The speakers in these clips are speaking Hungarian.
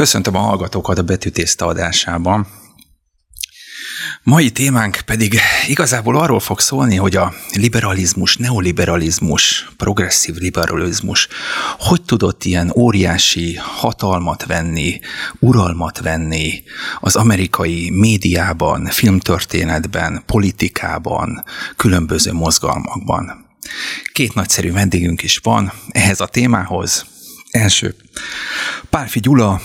Köszöntöm a hallgatókat a Betűtészta adásában. Mai témánk pedig igazából arról fog szólni, hogy a liberalizmus, neoliberalizmus, progresszív liberalizmus hogy tudott ilyen óriási hatalmat venni, uralmat venni az amerikai médiában, filmtörténetben, politikában, különböző mozgalmakban. Két nagyszerű vendégünk is van ehhez a témához. Első, Pálfi Gyula,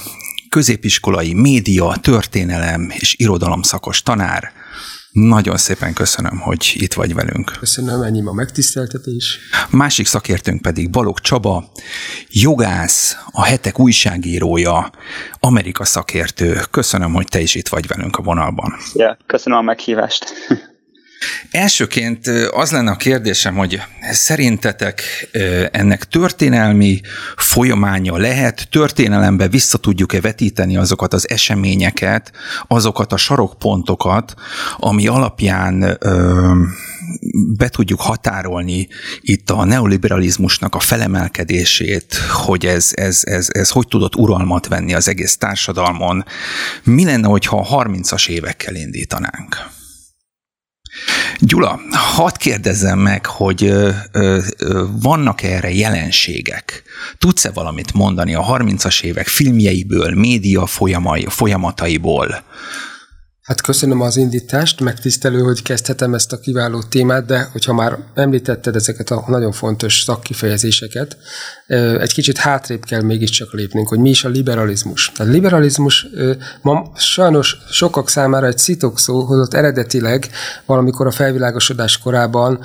középiskolai média, történelem és irodalom szakos tanár. Nagyon szépen köszönöm, hogy itt vagy velünk. Köszönöm, ennyi a megtiszteltetés. Másik szakértőnk pedig Balog Csaba, jogász, a hetek újságírója, Amerika szakértő. Köszönöm, hogy te is itt vagy velünk a vonalban. Ja, köszönöm a meghívást. Elsőként az lenne a kérdésem, hogy szerintetek ennek történelmi folyamánya lehet, történelembe vissza tudjuk-e vetíteni azokat az eseményeket, azokat a sarokpontokat, ami alapján be tudjuk határolni itt a neoliberalizmusnak a felemelkedését, hogy ez, ez, ez, ez hogy tudott uralmat venni az egész társadalmon. Mi lenne, hogyha a 30-as évekkel indítanánk? Gyula, hadd kérdezzem meg, hogy vannak erre jelenségek? Tudsz-e valamit mondani a 30-as évek filmjeiből, média folyamai, folyamataiból? Hát köszönöm az indítást, megtisztelő, hogy kezdhetem ezt a kiváló témát, de hogyha már említetted ezeket a nagyon fontos szakkifejezéseket, egy kicsit hátrébb kell mégiscsak lépnünk, hogy mi is a liberalizmus. A liberalizmus ma sajnos sokak számára egy szó, hozott eredetileg valamikor a felvilágosodás korában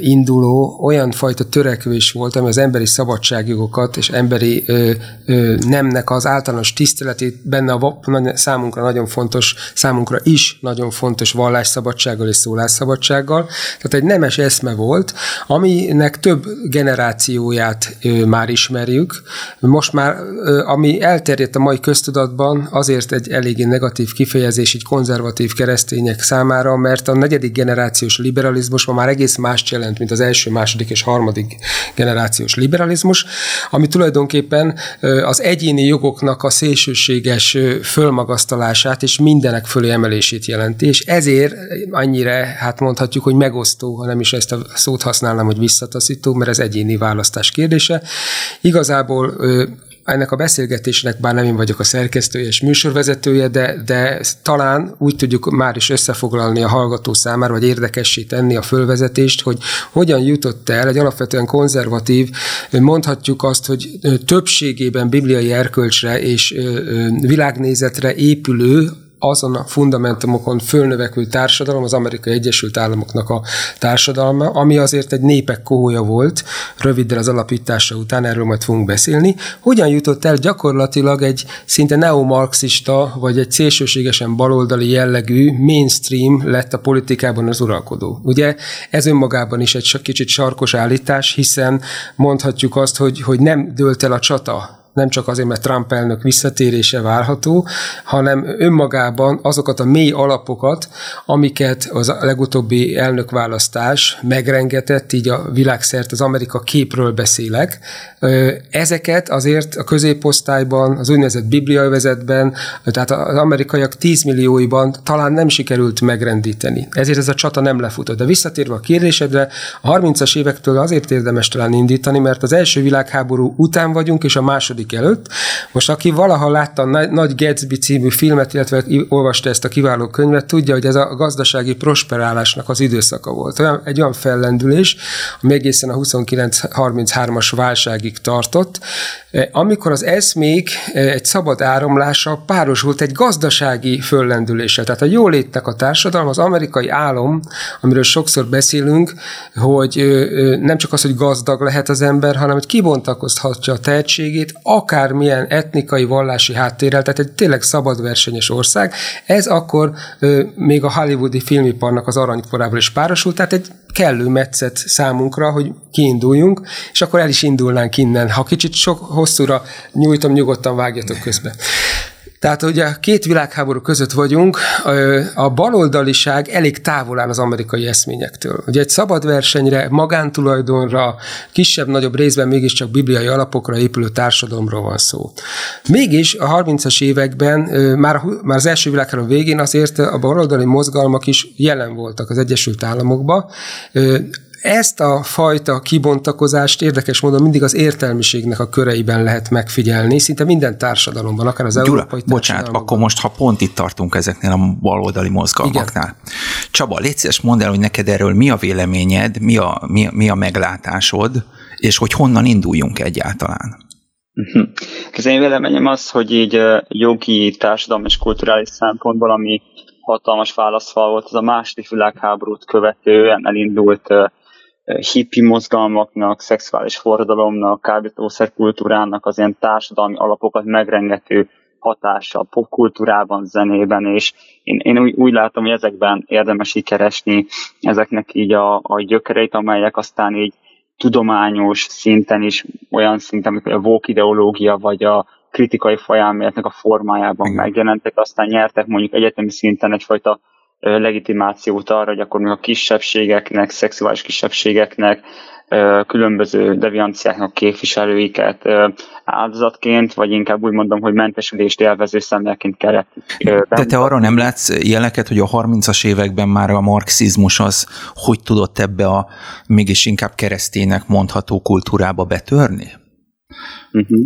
induló olyan fajta törekvés volt, ami az emberi szabadságjogokat és emberi nemnek az általános tiszteletét benne a számunkra nagyon fontos, számunkra is nagyon fontos vallásszabadsággal és szólásszabadsággal. Tehát egy nemes eszme volt, aminek több generációját már ismerjük. Most már, ami elterjedt a mai köztudatban, azért egy eléggé negatív kifejezés így konzervatív keresztények számára, mert a negyedik generációs liberalizmus ma már egész más jelent, mint az első, második és harmadik generációs liberalizmus, ami tulajdonképpen az egyéni jogoknak a szélsőséges fölmagasztalását és mindenek fölé emelését jelenti, és ezért annyira, hát mondhatjuk, hogy megosztó, ha nem is ezt a szót használnám, hogy visszataszító, mert ez egyéni választás kérdése, Igazából ennek a beszélgetésnek, bár nem én vagyok a szerkesztője és műsorvezetője, de, de talán úgy tudjuk már is összefoglalni a hallgató számára, vagy érdekessé tenni a fölvezetést, hogy hogyan jutott el egy alapvetően konzervatív, mondhatjuk azt, hogy többségében bibliai erkölcsre és világnézetre épülő azon a fundamentumokon fölnövekvő társadalom, az Amerikai Egyesült Államoknak a társadalma, ami azért egy népek kohója volt, röviddel az alapítása után, erről majd fogunk beszélni, hogyan jutott el gyakorlatilag egy szinte neomarxista, vagy egy szélsőségesen baloldali jellegű mainstream lett a politikában az uralkodó. Ugye ez önmagában is egy kicsit sarkos állítás, hiszen mondhatjuk azt, hogy, hogy nem dőlt el a csata nem csak azért, mert Trump elnök visszatérése várható, hanem önmagában azokat a mély alapokat, amiket az legutóbbi elnökválasztás megrengetett, így a világszert az Amerika képről beszélek, ezeket azért a középosztályban, az úgynevezett bibliaövezetben, tehát az amerikaiak 10 millióiban talán nem sikerült megrendíteni. Ezért ez a csata nem lefutott. De visszatérve a kérdésedre, a 30-as évektől azért érdemes talán indítani, mert az első világháború után vagyunk, és a második előtt. Most aki valaha látta a Nagy Gatsby című filmet, illetve olvasta ezt a kiváló könyvet, tudja, hogy ez a gazdasági prosperálásnak az időszaka volt. Olyan, egy olyan fellendülés, ami egészen a 29-33-as válságig tartott, amikor az eszmék e, egy szabad áramlása párosult egy gazdasági föllendüléssel. Tehát a jólétnek a társadalom, az amerikai álom, amiről sokszor beszélünk, hogy nem csak az, hogy gazdag lehet az ember, hanem hogy kibontakozhatja a tehetségét, akármilyen etnikai, vallási háttérrel, tehát egy tényleg szabad versenyes ország. Ez akkor még a hollywoodi filmiparnak az aranykorával is párosult, tehát egy kellő metszet számunkra, hogy kiinduljunk, és akkor el is indulnánk innen. Ha kicsit sok hosszúra nyújtom, nyugodtan vágjatok közbe. Tehát ugye két világháború között vagyunk, a baloldaliság elég távol áll az amerikai eszményektől. Ugye egy szabad versenyre, magántulajdonra, kisebb-nagyobb részben mégiscsak bibliai alapokra épülő társadalomról van szó. Mégis a 30-as években, már, már az első világháború végén azért a baloldali mozgalmak is jelen voltak az Egyesült Államokban ezt a fajta kibontakozást érdekes módon mindig az értelmiségnek a köreiben lehet megfigyelni, szinte minden társadalomban, akár az Gyula, európai bocsánat, akkor most ha pont itt tartunk ezeknél a baloldali mozgalmaknál. Igen. Csaba, légy szíves, mondd el, hogy neked erről mi a véleményed, mi a, mi, mi a meglátásod, és hogy honnan induljunk egyáltalán? Az én véleményem az, hogy így jogi, társadalmi és kulturális szempontból, ami hatalmas válaszfal volt, az a második világháborút követően elindult hippi mozgalmaknak, szexuális forradalomnak, kábítószer kultúrának az ilyen társadalmi alapokat megrengető hatása a popkultúrában, zenében, és én, én úgy, úgy látom, hogy ezekben érdemes így keresni ezeknek így a, a gyökereit, amelyek aztán így tudományos szinten is, olyan szinten, amikor a vók ideológia, vagy a kritikai folyáméletnek a formájában Igen. megjelentek, aztán nyertek mondjuk egyetemi szinten egyfajta legitimációt arra, hogy akkor még a kisebbségeknek, szexuális kisebbségeknek, különböző devianciáknak képviselőiket áldozatként, vagy inkább úgy mondom, hogy mentesülést élvező személyeként kellett. De te arra nem látsz jeleket, hogy a 30-as években már a marxizmus az hogy tudott ebbe a mégis inkább kereszténynek mondható kultúrába betörni? Uh-huh.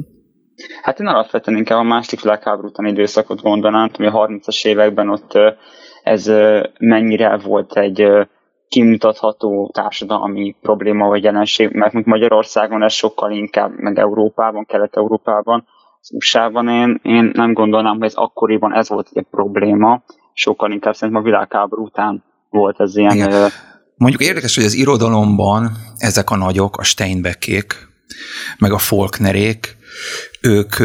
Hát én alapvetően inkább a második világháború időszakot gondolnám, hogy a 30-as években ott ez mennyire volt egy kimutatható társadalmi probléma vagy jelenség, mert Magyarországon ez sokkal inkább, meg Európában, Kelet-Európában, az USA-ban én, én nem gondolnám, hogy ez akkoriban ez volt egy probléma, sokkal inkább szerintem a világháború után volt ez ilyen... Igen. Mondjuk érdekes, hogy az irodalomban ezek a nagyok, a Steinbeckék, meg a Faulknerék, ők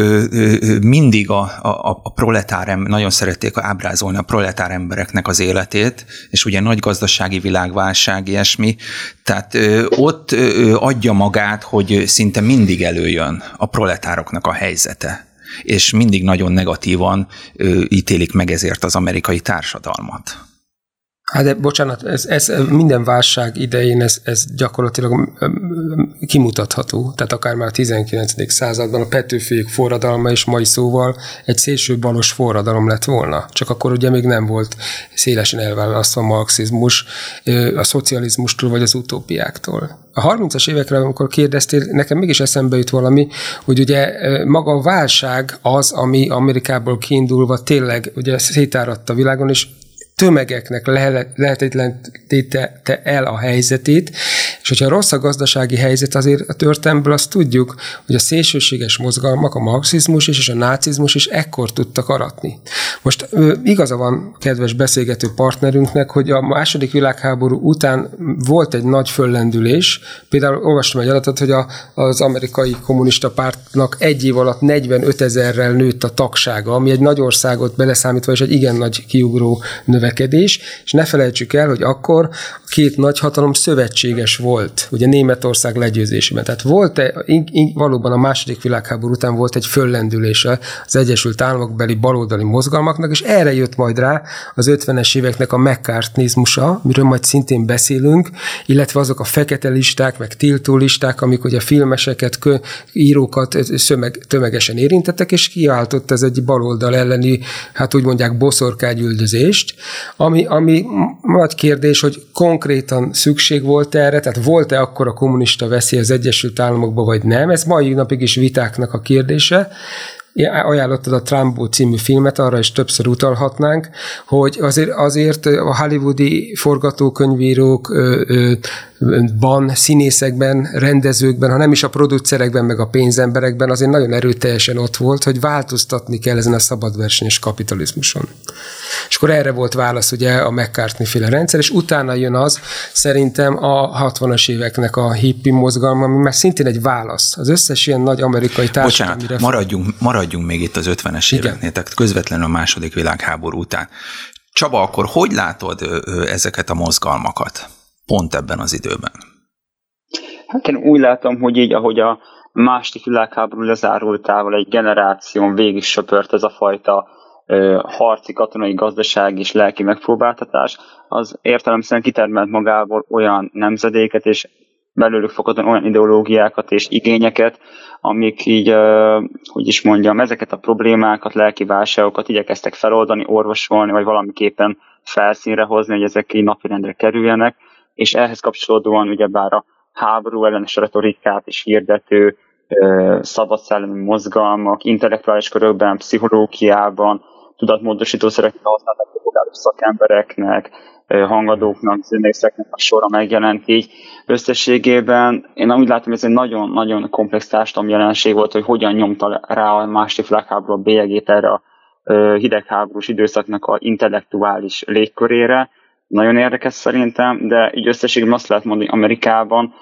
mindig a, a, a proletár, nagyon szerették ábrázolni a proletár embereknek az életét, és ugye nagy gazdasági világválság, ilyesmi, tehát ott adja magát, hogy szinte mindig előjön a proletároknak a helyzete és mindig nagyon negatívan ítélik meg ezért az amerikai társadalmat. Hát de bocsánat, ez, ez minden válság idején ez, ez gyakorlatilag kimutatható. Tehát akár már a 19. században a Petőfiék forradalma és mai szóval egy szélső balos forradalom lett volna. Csak akkor ugye még nem volt szélesen elválasztva a marxizmus a szocializmustól vagy az utópiáktól. A 30-as évekre, amikor kérdeztél, nekem mégis eszembe jut valami, hogy ugye maga a válság az, ami Amerikából kiindulva tényleg ugye szétáradta a világon, és tömegeknek lehetetlenítette el a helyzetét, hogyha rossz a gazdasági helyzet, azért a történelmből azt tudjuk, hogy a szélsőséges mozgalmak, a marxizmus és a nácizmus is ekkor tudtak aratni. Most igaza van kedves beszélgető partnerünknek, hogy a második világháború után volt egy nagy föllendülés, például olvastam egy adatot, hogy a, az amerikai kommunista pártnak egy év alatt 45 ezerrel nőtt a tagsága, ami egy nagy országot beleszámítva, és egy igen nagy kiugró növekedés, és ne felejtsük el, hogy akkor a két nagyhatalom szövetséges volt, ugye Németország legyőzésében. Tehát volt-e, valóban a második világháború után volt egy föllendülése az Egyesült Államok beli baloldali mozgalmaknak, és erre jött majd rá az 50-es éveknek a McCartneyzmusa, miről majd szintén beszélünk, illetve azok a fekete listák, meg tiltó listák, amik ugye filmeseket, kö, írókat szömeg, tömegesen érintettek, és kiáltott ez egy baloldal elleni, hát úgy mondják, boszorkágyüldözést, ami, ami nagy kérdés, hogy konkrétan szükség volt erre, tehát volt-e akkor a kommunista veszély az Egyesült Államokban, vagy nem, ez mai napig is vitáknak a kérdése, ajánlottad a Trumbo című filmet, arra is többször utalhatnánk, hogy azért, azért a hollywoodi forgatókönyvírók ban, színészekben, rendezőkben, ha nem is a producerekben, meg a pénzemberekben azért nagyon erőteljesen ott volt, hogy változtatni kell ezen a szabadversenyes kapitalizmuson. És akkor erre volt válasz ugye a McCartney féle rendszer, és utána jön az szerintem a 60-as éveknek a hippi mozgalma, ami már szintén egy válasz. Az összes ilyen nagy amerikai társadalmi Bocsánat, maradjunk, maradjunk még itt az 50-es éveknél, tehát közvetlenül a második világháború után. Csaba, akkor hogy látod ezeket a mozgalmakat? pont ebben az időben? Hát én úgy látom, hogy így, ahogy a második világháború lezárultával egy generáción végig söpört ez a fajta harci, katonai, gazdaság és lelki megpróbáltatás, az értelemszerűen kitermelt magából olyan nemzedéket és belőlük fakadóan olyan ideológiákat és igényeket, amik így, hogy is mondjam, ezeket a problémákat, lelki válságokat igyekeztek feloldani, orvosolni, vagy valamiképpen felszínre hozni, hogy ezek így napirendre kerüljenek, és ehhez kapcsolódóan ugyebár a háború ellenes retorikát is hirdető szabadszellemi mozgalmak, intellektuális körökben, pszichológiában, tudatmódosító szerekkel használnak szakembereknek, hangadóknak, zenészeknek a sora megjelent így. Összességében én úgy látom, hogy ez egy nagyon-nagyon komplex társadalmi jelenség volt, hogy hogyan nyomta rá a második világháború a bélyegét erre a hidegháborús időszaknak a intellektuális légkörére. Nagyon érdekes szerintem, de így összességében azt lehet mondani, hogy Amerikában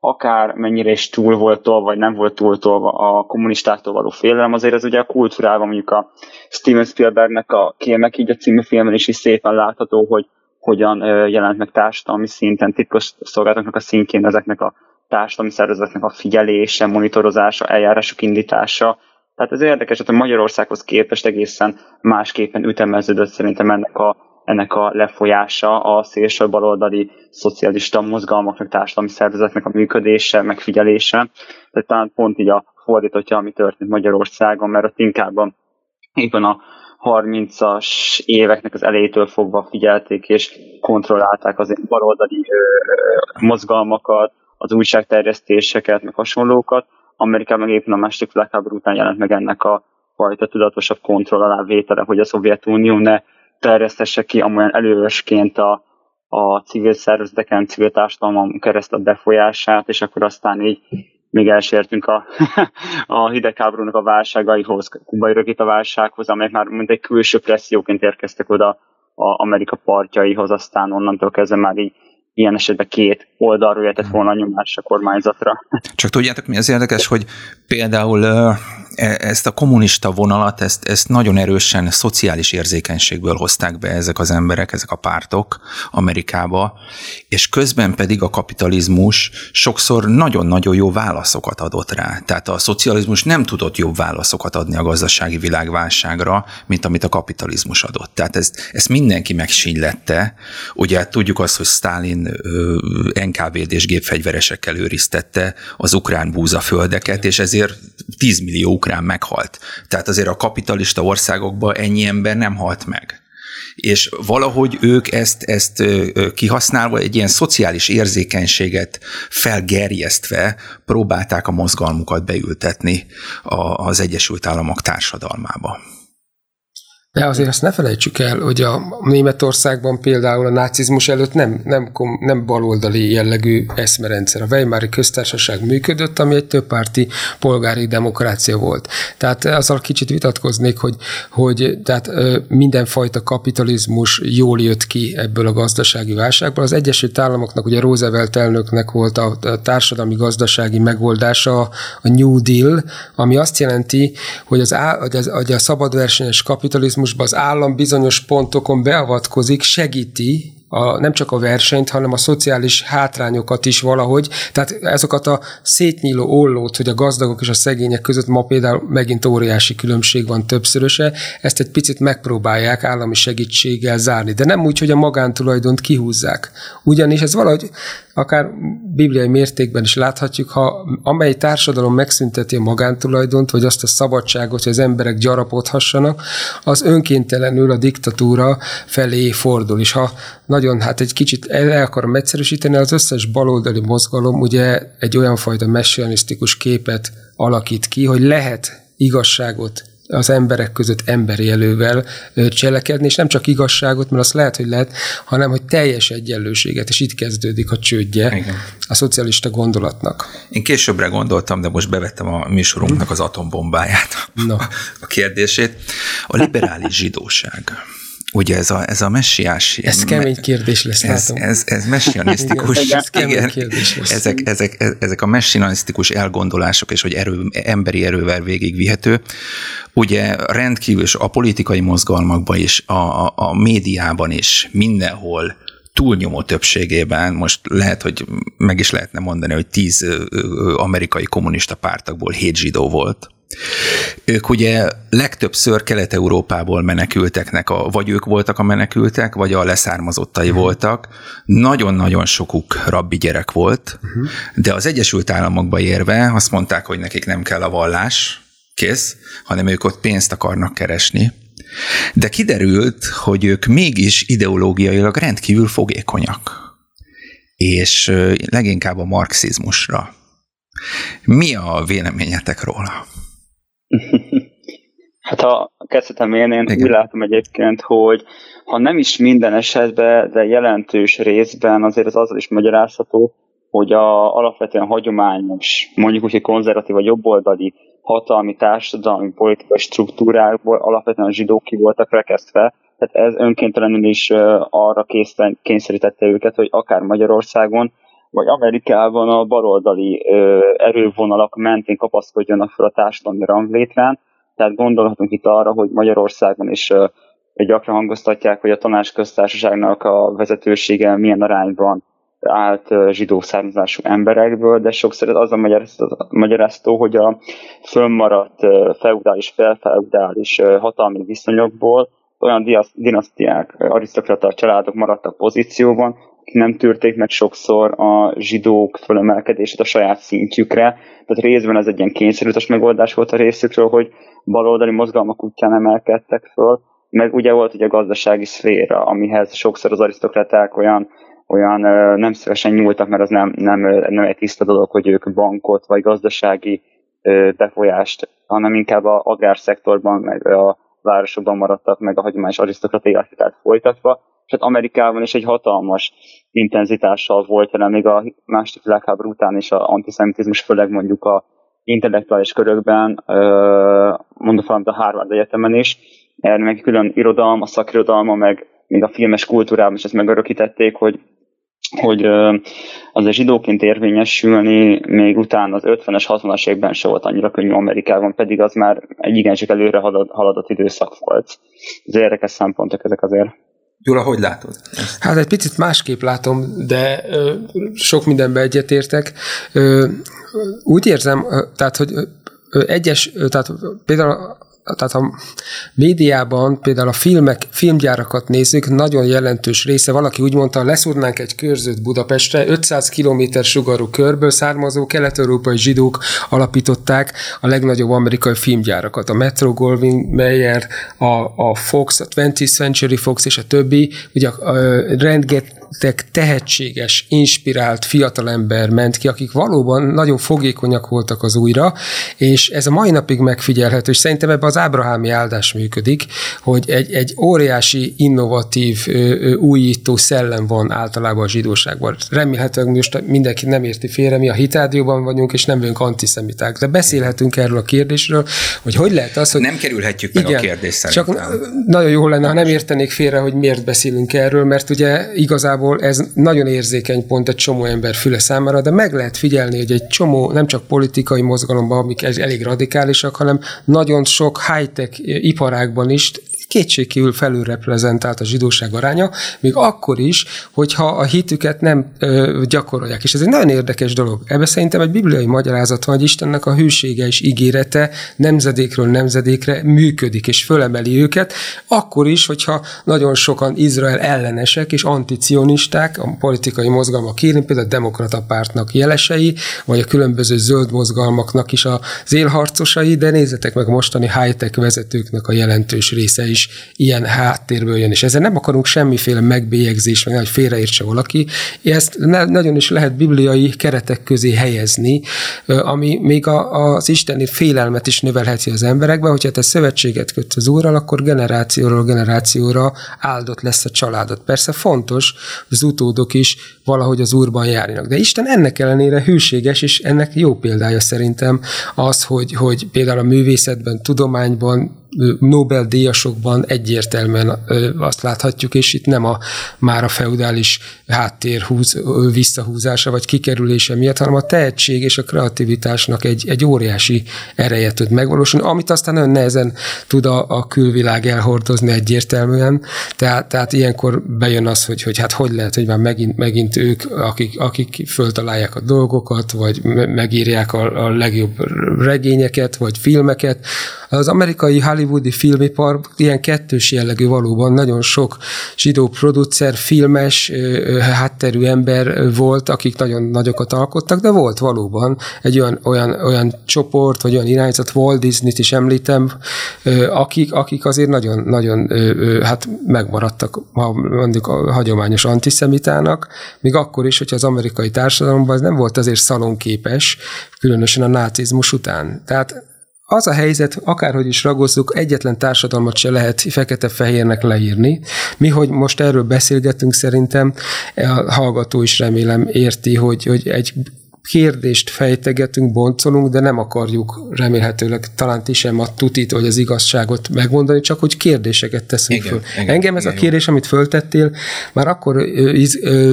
akár mennyire is túl volt tolva, vagy nem volt túl tolva a kommunistáktól való félelem, azért ez ugye a kultúrában mondjuk a Steven Spielbergnek a Kémek így a című filmben is, is szépen látható, hogy hogyan jelent meg társadalmi szinten, titkos szolgálatoknak a szintjén ezeknek a társadalmi szervezeteknek a figyelése, monitorozása, eljárások indítása. Tehát ez érdekes, hogy Magyarországhoz képest egészen másképpen ütemeződött szerintem ennek a, ennek a lefolyása, a szélső baloldali szocialista mozgalmaknak, társadalmi szervezeteknek a működése, megfigyelése. Tehát talán pont így a fordítottja, ami történt Magyarországon, mert ott inkább éppen a 30-as éveknek az elejétől fogva figyelték és kontrollálták az baloldali mozgalmakat, az újságterjesztéseket, meg hasonlókat. Amerikában éppen a második világháború után jelent meg ennek a fajta tudatosabb kontroll alá vétele, hogy a Szovjetunió ne terjesztesse ki amolyan előösként a, a civil szervezeteken, civil társadalmon kereszt a befolyását, és akkor aztán így még elsértünk a, a hidegháborúnak a válságaihoz, kubai rögít a válsághoz, amelyek már mint egy külső presszióként érkeztek oda a Amerika partjaihoz, aztán onnantól kezdve már így ilyen esetben két oldalról jöhetett volna a nyomás a kormányzatra. Csak tudjátok, mi az érdekes, hogy például ezt a kommunista vonalat, ezt, ezt nagyon erősen szociális érzékenységből hozták be ezek az emberek, ezek a pártok Amerikába, és közben pedig a kapitalizmus sokszor nagyon-nagyon jó válaszokat adott rá. Tehát a szocializmus nem tudott jobb válaszokat adni a gazdasági világválságra, mint amit a kapitalizmus adott. Tehát ezt, ezt mindenki megsínylette. Ugye tudjuk azt, hogy Stalin NKVD-s gépfegyveresekkel őriztette az ukrán búzaföldeket, és ezért 10 millió ukrán meghalt. Tehát azért a kapitalista országokban ennyi ember nem halt meg és valahogy ők ezt, ezt kihasználva egy ilyen szociális érzékenységet felgerjesztve próbálták a mozgalmukat beültetni az Egyesült Államok társadalmába. De azért azt ne felejtsük el, hogy a Németországban például a nácizmus előtt nem, nem, nem baloldali jellegű eszmerendszer. A Weimári köztársaság működött, ami egy többpárti polgári demokrácia volt. Tehát azzal kicsit vitatkoznék, hogy, hogy tehát mindenfajta kapitalizmus jól jött ki ebből a gazdasági válságból. Az Egyesült Államoknak, ugye Roosevelt elnöknek volt a társadalmi gazdasági megoldása a New Deal, ami azt jelenti, hogy az, á, hogy az, hogy a szabadversenyes kapitalizmus kapitalizmusban az állam bizonyos pontokon beavatkozik, segíti a, nem csak a versenyt, hanem a szociális hátrányokat is valahogy. Tehát ezokat a szétnyíló ollót, hogy a gazdagok és a szegények között ma például megint óriási különbség van többszöröse, ezt egy picit megpróbálják állami segítséggel zárni. De nem úgy, hogy a magántulajdont kihúzzák. Ugyanis ez valahogy akár bibliai mértékben is láthatjuk, ha amely társadalom megszünteti a magántulajdont, vagy azt a szabadságot, hogy az emberek gyarapodhassanak, az önkéntelenül a diktatúra felé fordul. És ha nagyon, hát egy kicsit el akarom egyszerűsíteni, az összes baloldali mozgalom ugye egy olyan fajta messianisztikus képet alakít ki, hogy lehet igazságot az emberek között emberi elővel cselekedni, és nem csak igazságot, mert azt lehet, hogy lehet, hanem hogy teljes egyenlőséget, és itt kezdődik a csődje Igen. a szocialista gondolatnak. Én későbbre gondoltam, de most bevettem a műsorunknak az atombombáját, no. a kérdését. A liberális zsidóság ugye ez a, ez a messiás... Ez kemény kérdés lesz, ez, látom. Ez, ez messianisztikus... igen, ez kemény igen, kérdés lesz. Ezek, ezek, ezek a messianisztikus elgondolások, és hogy erő, emberi erővel végigvihető, ugye rendkívül a politikai mozgalmakban is, a, a, a médiában is, mindenhol túlnyomó többségében, most lehet, hogy meg is lehetne mondani, hogy tíz amerikai kommunista pártokból hét zsidó volt, Ők ugye legtöbbször Kelet-Európából menekülteknek, a, vagy ők voltak a menekültek, vagy a leszármazottai uh-huh. voltak. Nagyon-nagyon sokuk rabbi gyerek volt, uh-huh. de az Egyesült Államokba érve azt mondták, hogy nekik nem kell a vallás, kész, hanem ők ott pénzt akarnak keresni. De kiderült, hogy ők mégis ideológiailag rendkívül fogékonyak, és leginkább a marxizmusra. Mi a véleményetek róla? Hát ha kezdhetem én, én úgy látom egyébként, hogy ha nem is minden esetben, de jelentős részben azért az azzal is magyarázható, hogy a alapvetően hagyományos, mondjuk úgy, hogy konzervatív vagy jobboldali hatalmi, társadalmi, politikai struktúrákból alapvetően a zsidók ki voltak rekesztve, tehát ez önkéntelenül is arra kényszerítette őket, hogy akár Magyarországon, vagy Amerikában a baloldali erővonalak mentén kapaszkodjanak fel a társadalmi ranglétrán, tehát gondolhatunk itt arra, hogy Magyarországon is gyakran hangoztatják, hogy a tanácsköztársaságnak a vezetősége milyen arányban állt zsidó származású emberekből, de sokszor ez az a magyaráztó, hogy a fönnmaradt feudális, felfeudális hatalmi viszonyokból olyan dinasztiák, arisztokrata családok maradtak pozícióban, nem tűrték meg sokszor a zsidók fölemelkedését a saját szintjükre. Tehát részben ez egy ilyen kényszerűtös megoldás volt a részükről, hogy baloldali mozgalmak útján emelkedtek föl, meg ugye volt ugye a gazdasági szféra, amihez sokszor az arisztokraták olyan olyan nem szívesen nyúltak, mert az nem, nem, nem egy tiszta dolog, hogy ők bankot vagy gazdasági befolyást, hanem inkább a agrárszektorban, meg a városokban maradtak, meg a hagyományos arisztokratai életet folytatva. És Amerikában is egy hatalmas intenzitással volt jelen, még a második világháború után is a antiszemitizmus, főleg mondjuk a intellektuális körökben, mondom valamit a Harvard Egyetemen is, erre meg külön irodalma, szakirodalma, meg még a filmes kultúrában is ezt megörökítették, hogy hogy az zsidóként érvényesülni még utána az 50-es, 60-as években se volt annyira könnyű Amerikában, pedig az már egy igencsak előre haladott időszak volt. Ez érdekes szempontok ezek azért. Gyula, hogy látod? Hát egy picit másképp látom, de ö, sok mindenben egyetértek. Ö, úgy érzem, tehát, hogy egyes, tehát például tehát a médiában például a filmek, filmgyárakat nézzük, nagyon jelentős része, valaki úgy mondta, leszúrnánk egy körzőt Budapestre, 500 km sugarú körből származó kelet-európai zsidók alapították a legnagyobb amerikai filmgyárakat. A Metro Goldwyn Mayer, a, a Fox, a 20th Century Fox és a többi, ugye a, a, rengeteg tehetséges, inspirált fiatalember ment ki, akik valóban nagyon fogékonyak voltak az újra, és ez a mai napig megfigyelhető, és szerintem ebbe az ábrahámi áldás működik, hogy egy, egy óriási, innovatív, újító szellem van általában a zsidóságban. Remélhetőleg most mindenki nem érti félre, mi a hitádióban vagyunk, és nem vagyunk antiszemiták. De beszélhetünk erről a kérdésről, hogy hogy lehet az, hogy... Nem kerülhetjük meg igen, a kérdést szerintem. Csak nagyon jó lenne, ha nem értenék félre, hogy miért beszélünk erről, mert ugye igazából ez nagyon érzékeny pont egy csomó ember füle számára, de meg lehet figyelni, hogy egy csomó, nem csak politikai mozgalomban, amik elég radikálisak, hanem nagyon sok high-tech iparágban is kétségkívül felülreprezentált a zsidóság aránya, még akkor is, hogyha a hitüket nem ö, gyakorolják. És ez egy nagyon érdekes dolog. Ebbe szerintem egy bibliai magyarázat van, hogy Istennek a hűsége és ígérete nemzedékről nemzedékre működik, és fölemeli őket, akkor is, hogyha nagyon sokan Izrael ellenesek és anticionisták, a politikai mozgalmak élén, például a demokrata pártnak jelesei, vagy a különböző zöld mozgalmaknak is az élharcosai, de nézzetek meg mostani high-tech vezetőknek a jelentős része is is ilyen háttérből jön, és ezzel nem akarunk semmiféle megbélyegzés, meg hogy félreértse valaki, ezt ne, nagyon is lehet bibliai keretek közé helyezni, ami még a, az isteni félelmet is növelheti az emberekbe, hogyha te szövetséget kötsz az Úrral, akkor generációról generációra áldott lesz a családot. Persze fontos, hogy az utódok is valahogy az Úrban járjanak. De Isten ennek ellenére hűséges, és ennek jó példája szerintem az, hogy, hogy például a művészetben, tudományban Nobel-díjasokban egyértelműen azt láthatjuk, és itt nem a már a feudális háttér húz, visszahúzása vagy kikerülése miatt, hanem a tehetség és a kreativitásnak egy, egy óriási ereje tud megvalósulni, amit aztán nagyon nehezen tud a, a külvilág elhordozni egyértelműen. Tehát, tehát ilyenkor bejön az, hogy, hogy hát hogy lehet, hogy már megint, megint ők, akik, akik föltalálják a dolgokat, vagy megírják a, a legjobb regényeket, vagy filmeket. Az amerikai hollywoodi filmipar ilyen kettős jellegű valóban, nagyon sok zsidó producer, filmes hátterű ember volt, akik nagyon nagyokat alkottak, de volt valóban egy olyan, olyan, olyan csoport, vagy olyan irányzat, Walt Disney-t is említem, akik, akik azért nagyon, nagyon hát megmaradtak, ha mondjuk a hagyományos antiszemitának, még akkor is, hogyha az amerikai társadalomban ez nem volt azért szalonképes, különösen a nácizmus után. Tehát az a helyzet, akárhogy is ragozzuk, egyetlen társadalmat se lehet fekete-fehérnek leírni. Mi, hogy most erről beszélgetünk, szerintem a hallgató is remélem érti, hogy, hogy egy kérdést fejtegetünk, boncolunk, de nem akarjuk remélhetőleg talán ti sem a tutit, vagy az igazságot megmondani, csak hogy kérdéseket teszünk igen, föl. Igen, Engem ez igen, a kérdés, jó. amit föltettél, már akkor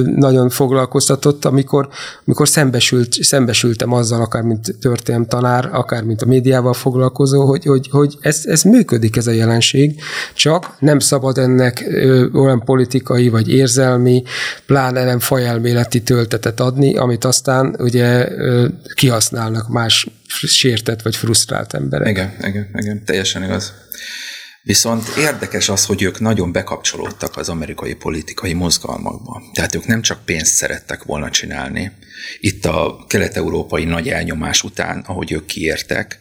nagyon foglalkoztatott, amikor, amikor szembesült, szembesültem azzal, akár mint történelem tanár, akár mint a médiával foglalkozó, hogy, hogy, hogy ez, ez működik ez a jelenség, csak nem szabad ennek olyan politikai vagy érzelmi, pláne nem fajelméleti töltetet adni, amit aztán ugye kihasználnak más sértett vagy frusztrált emberek. Igen, igen, igen, teljesen igaz. Viszont érdekes az, hogy ők nagyon bekapcsolódtak az amerikai politikai mozgalmakba. Tehát ők nem csak pénzt szerettek volna csinálni. Itt a kelet-európai nagy elnyomás után, ahogy ők kiértek,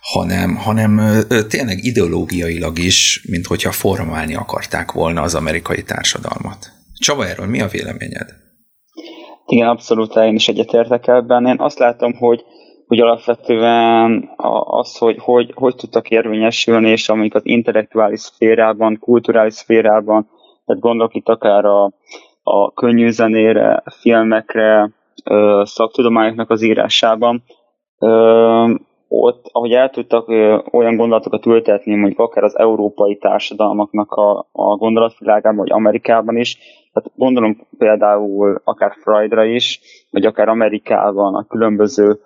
hanem, hanem tényleg ideológiailag is, mint hogyha formálni akarták volna az amerikai társadalmat. Csaba, erről mi a véleményed? Igen, abszolút én is egyetértek ebben. Én azt látom, hogy, hogy alapvetően az, hogy, hogy hogy tudtak érvényesülni, és amik az intellektuális szférában, kulturális szférában, tehát gondolok itt akár a, a könnyű zenére, filmekre, szaktudományoknak az írásában, ott, ahogy el tudtak ö, olyan gondolatokat ültetni, mondjuk akár az európai társadalmaknak a, a gondolatvilágában, vagy Amerikában is, tehát gondolom például akár Freudra is, vagy akár Amerikában a különböző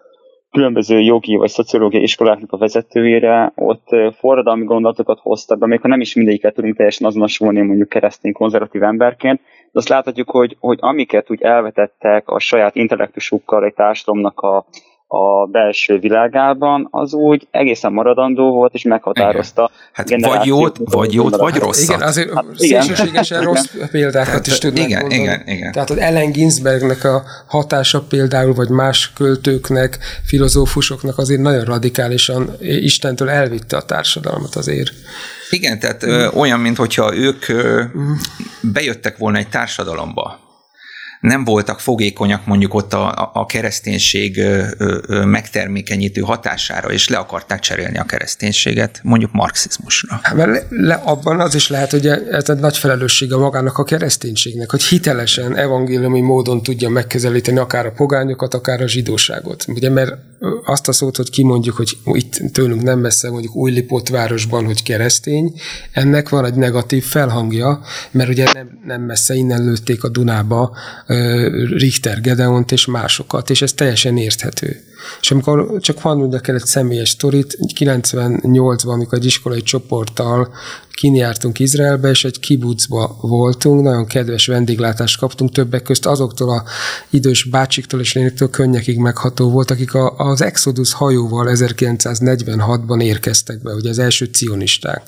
különböző jogi vagy szociológiai iskoláknak a vezetőire, ott forradalmi gondolatokat hoztak be, még ha nem is mindegyiket tudunk teljesen azonosulni mondjuk keresztény konzervatív emberként, de azt láthatjuk, hogy, hogy amiket úgy elvetettek a saját intellektusukkal egy társadalomnak a, a belső világában, az úgy egészen maradandó volt, és meghatározta. Igen. Hát vagy jót, vagy jót, vagy rosszat. Igen, azért hát, szélsőségesen rossz példákat Tehát, is tudnak igen, mondani. Igen, igen. Tehát az Ellen Ginsbergnek a hatása például, vagy más költőknek, filozófusoknak azért nagyon radikálisan Istentől elvitte a társadalmat azért. Igen, tehát mm. ö, olyan, mintha ők ö, mm. bejöttek volna egy társadalomba, nem voltak fogékonyak mondjuk ott a, a kereszténység megtermékenyítő hatására, és le akarták cserélni a kereszténységet mondjuk marxizmusra. Hát, mert le, le, abban az is lehet, hogy ez egy nagy felelőssége magának a kereszténységnek, hogy hitelesen, evangéliumi módon tudja megközelíteni akár a pogányokat, akár a zsidóságot. Ugye, mert azt a szót, hogy kimondjuk, hogy itt tőlünk nem messze mondjuk Újlipott városban, hogy keresztény, ennek van egy negatív felhangja, mert ugye nem, nem messze innen lőtték a Dunába Richter Gedeont és másokat, és ez teljesen érthető. És amikor csak van mondjak el egy személyes sztorit, 98-ban, amikor egy iskolai csoporttal kinjártunk Izraelbe, és egy kibucba voltunk, nagyon kedves vendéglátást kaptunk, többek közt azoktól a idős bácsiktól és néniktől könnyekig megható volt, akik a, az Exodus hajóval 1946-ban érkeztek be, ugye az első cionisták.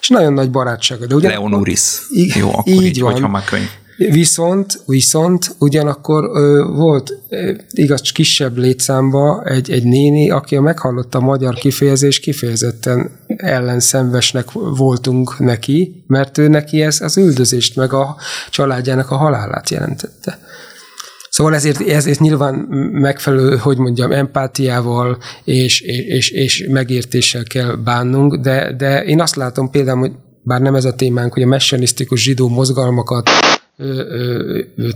És nagyon nagy barátsága. De ugye, Leonuris. Jó, akkor így, így van. hogyha már könyv. Viszont, viszont ugyanakkor ö, volt ö, igaz kisebb létszámba egy, egy néni, aki a meghallotta a magyar kifejezés, kifejezetten ellenszenvesnek voltunk neki, mert ő neki ez az üldözést, meg a családjának a halálát jelentette. Szóval ezért, ezért nyilván megfelelő, hogy mondjam, empátiával és, és, és megértéssel kell bánnunk, de, de én azt látom például, hogy bár nem ez a témánk, hogy a messianisztikus zsidó mozgalmakat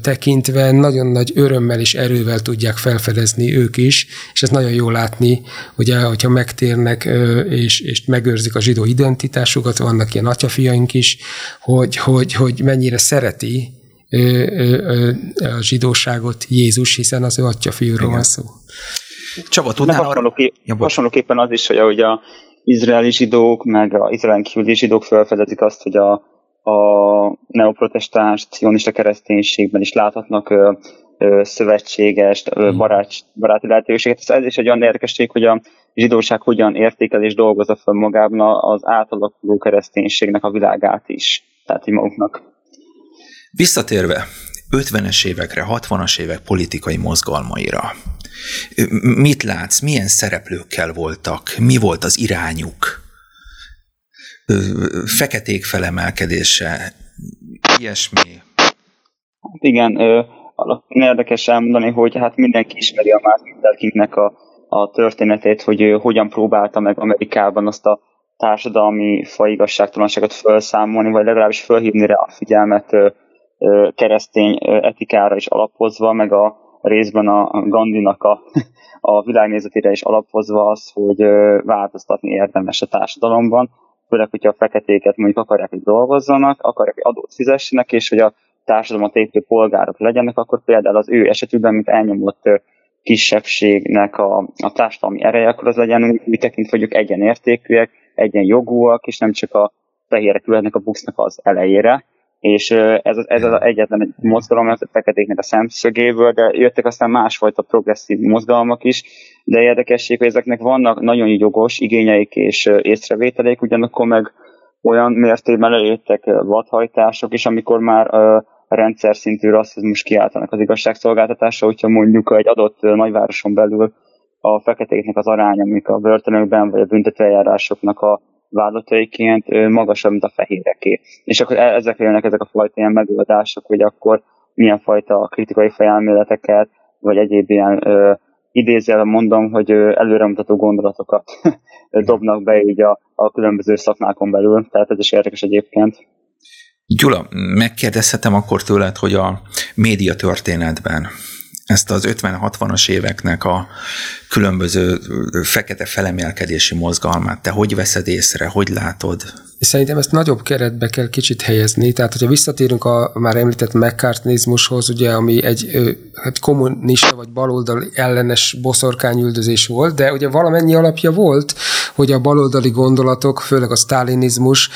tekintve nagyon nagy örömmel és erővel tudják felfedezni ők is, és ez nagyon jó látni, ugye, hogyha megtérnek és, és megőrzik a zsidó identitásukat, vannak ilyen atyafiaink is, hogy, hogy, hogy mennyire szereti a zsidóságot Jézus, hiszen az ő atyafiúról van szó. Csaba, tudnál arra... hasonlóképpen az is, hogy ahogy a izraeli zsidók, meg a izraelen kívüli zsidók felfedezik azt, hogy a, a neoprotestáns, cionista kereszténységben is láthatnak ö, ö, szövetséges, ö, hmm. barát, baráti lehetőséget. Ez is egy olyan érdekesség, hogy a zsidóság hogyan értékel és dolgozza fel magában az átalakuló kereszténységnek a világát is. Tehát, hogy maguknak. Visszatérve 50-es évekre, 60-as évek politikai mozgalmaira, Mit látsz? Milyen szereplőkkel voltak? Mi volt az irányuk? Feketék felemelkedése, ilyesmi. Hát igen, érdekes elmondani, hogy hát mindenki ismeri a Martin Luther a, a történetét, hogy ő hogyan próbálta meg Amerikában azt a társadalmi fajigazságtalanságot felszámolni, vagy legalábbis felhívni rá a figyelmet keresztény etikára is alapozva, meg a, részben a Gandinak a, a világnézetére is alapozva az, hogy változtatni érdemes a társadalomban, főleg, hogyha a feketéket mondjuk akarják, hogy dolgozzanak, akarják, hogy adót fizessenek, és hogy a társadalmat építő polgárok legyenek, akkor például az ő esetükben, mint elnyomott kisebbségnek a, a társadalmi ereje, akkor az legyen úgy, úgy tekintve, hogy egyenértékűek, egyenjogúak, és nem csak a fehérek ülhetnek a busznak az elejére, és ez, ez az egyetlen egy mozgalom, ez a feketéknek a szemszögéből, de jöttek aztán másfajta progresszív mozgalmak is, de érdekesség, hogy ezeknek vannak nagyon jogos igényeik és észrevételeik, ugyanakkor meg olyan mértékben elértek vadhajtások is, amikor már a rendszer szintű rasszizmus kiáltanak az igazságszolgáltatásra, hogyha mondjuk egy adott nagyvároson belül a feketéknek az aránya, amik a börtönökben vagy a büntetőeljárásoknak a vállalataiként magasabb, mint a fehéreké. És akkor e- ezek jönnek ezek a fajta ilyen megoldások, hogy akkor milyen fajta kritikai felelméleteket, vagy egyéb ilyen ö, idézőjelben mondom, hogy előremutató gondolatokat dobnak be így a, a különböző szakmákon belül, tehát ez is érdekes egyébként. Gyula, megkérdezhetem akkor tőled, hogy a média történetben ezt az 50-60-as éveknek a különböző fekete felemelkedési mozgalmát. Te hogy veszed észre, hogy látod? Szerintem ezt nagyobb keretbe kell kicsit helyezni, tehát hogyha visszatérünk a már említett McCartneyzmushoz, ugye, ami egy hát kommunista vagy baloldali ellenes boszorkányüldözés volt, de ugye valamennyi alapja volt, hogy a baloldali gondolatok, főleg a sztálinizmus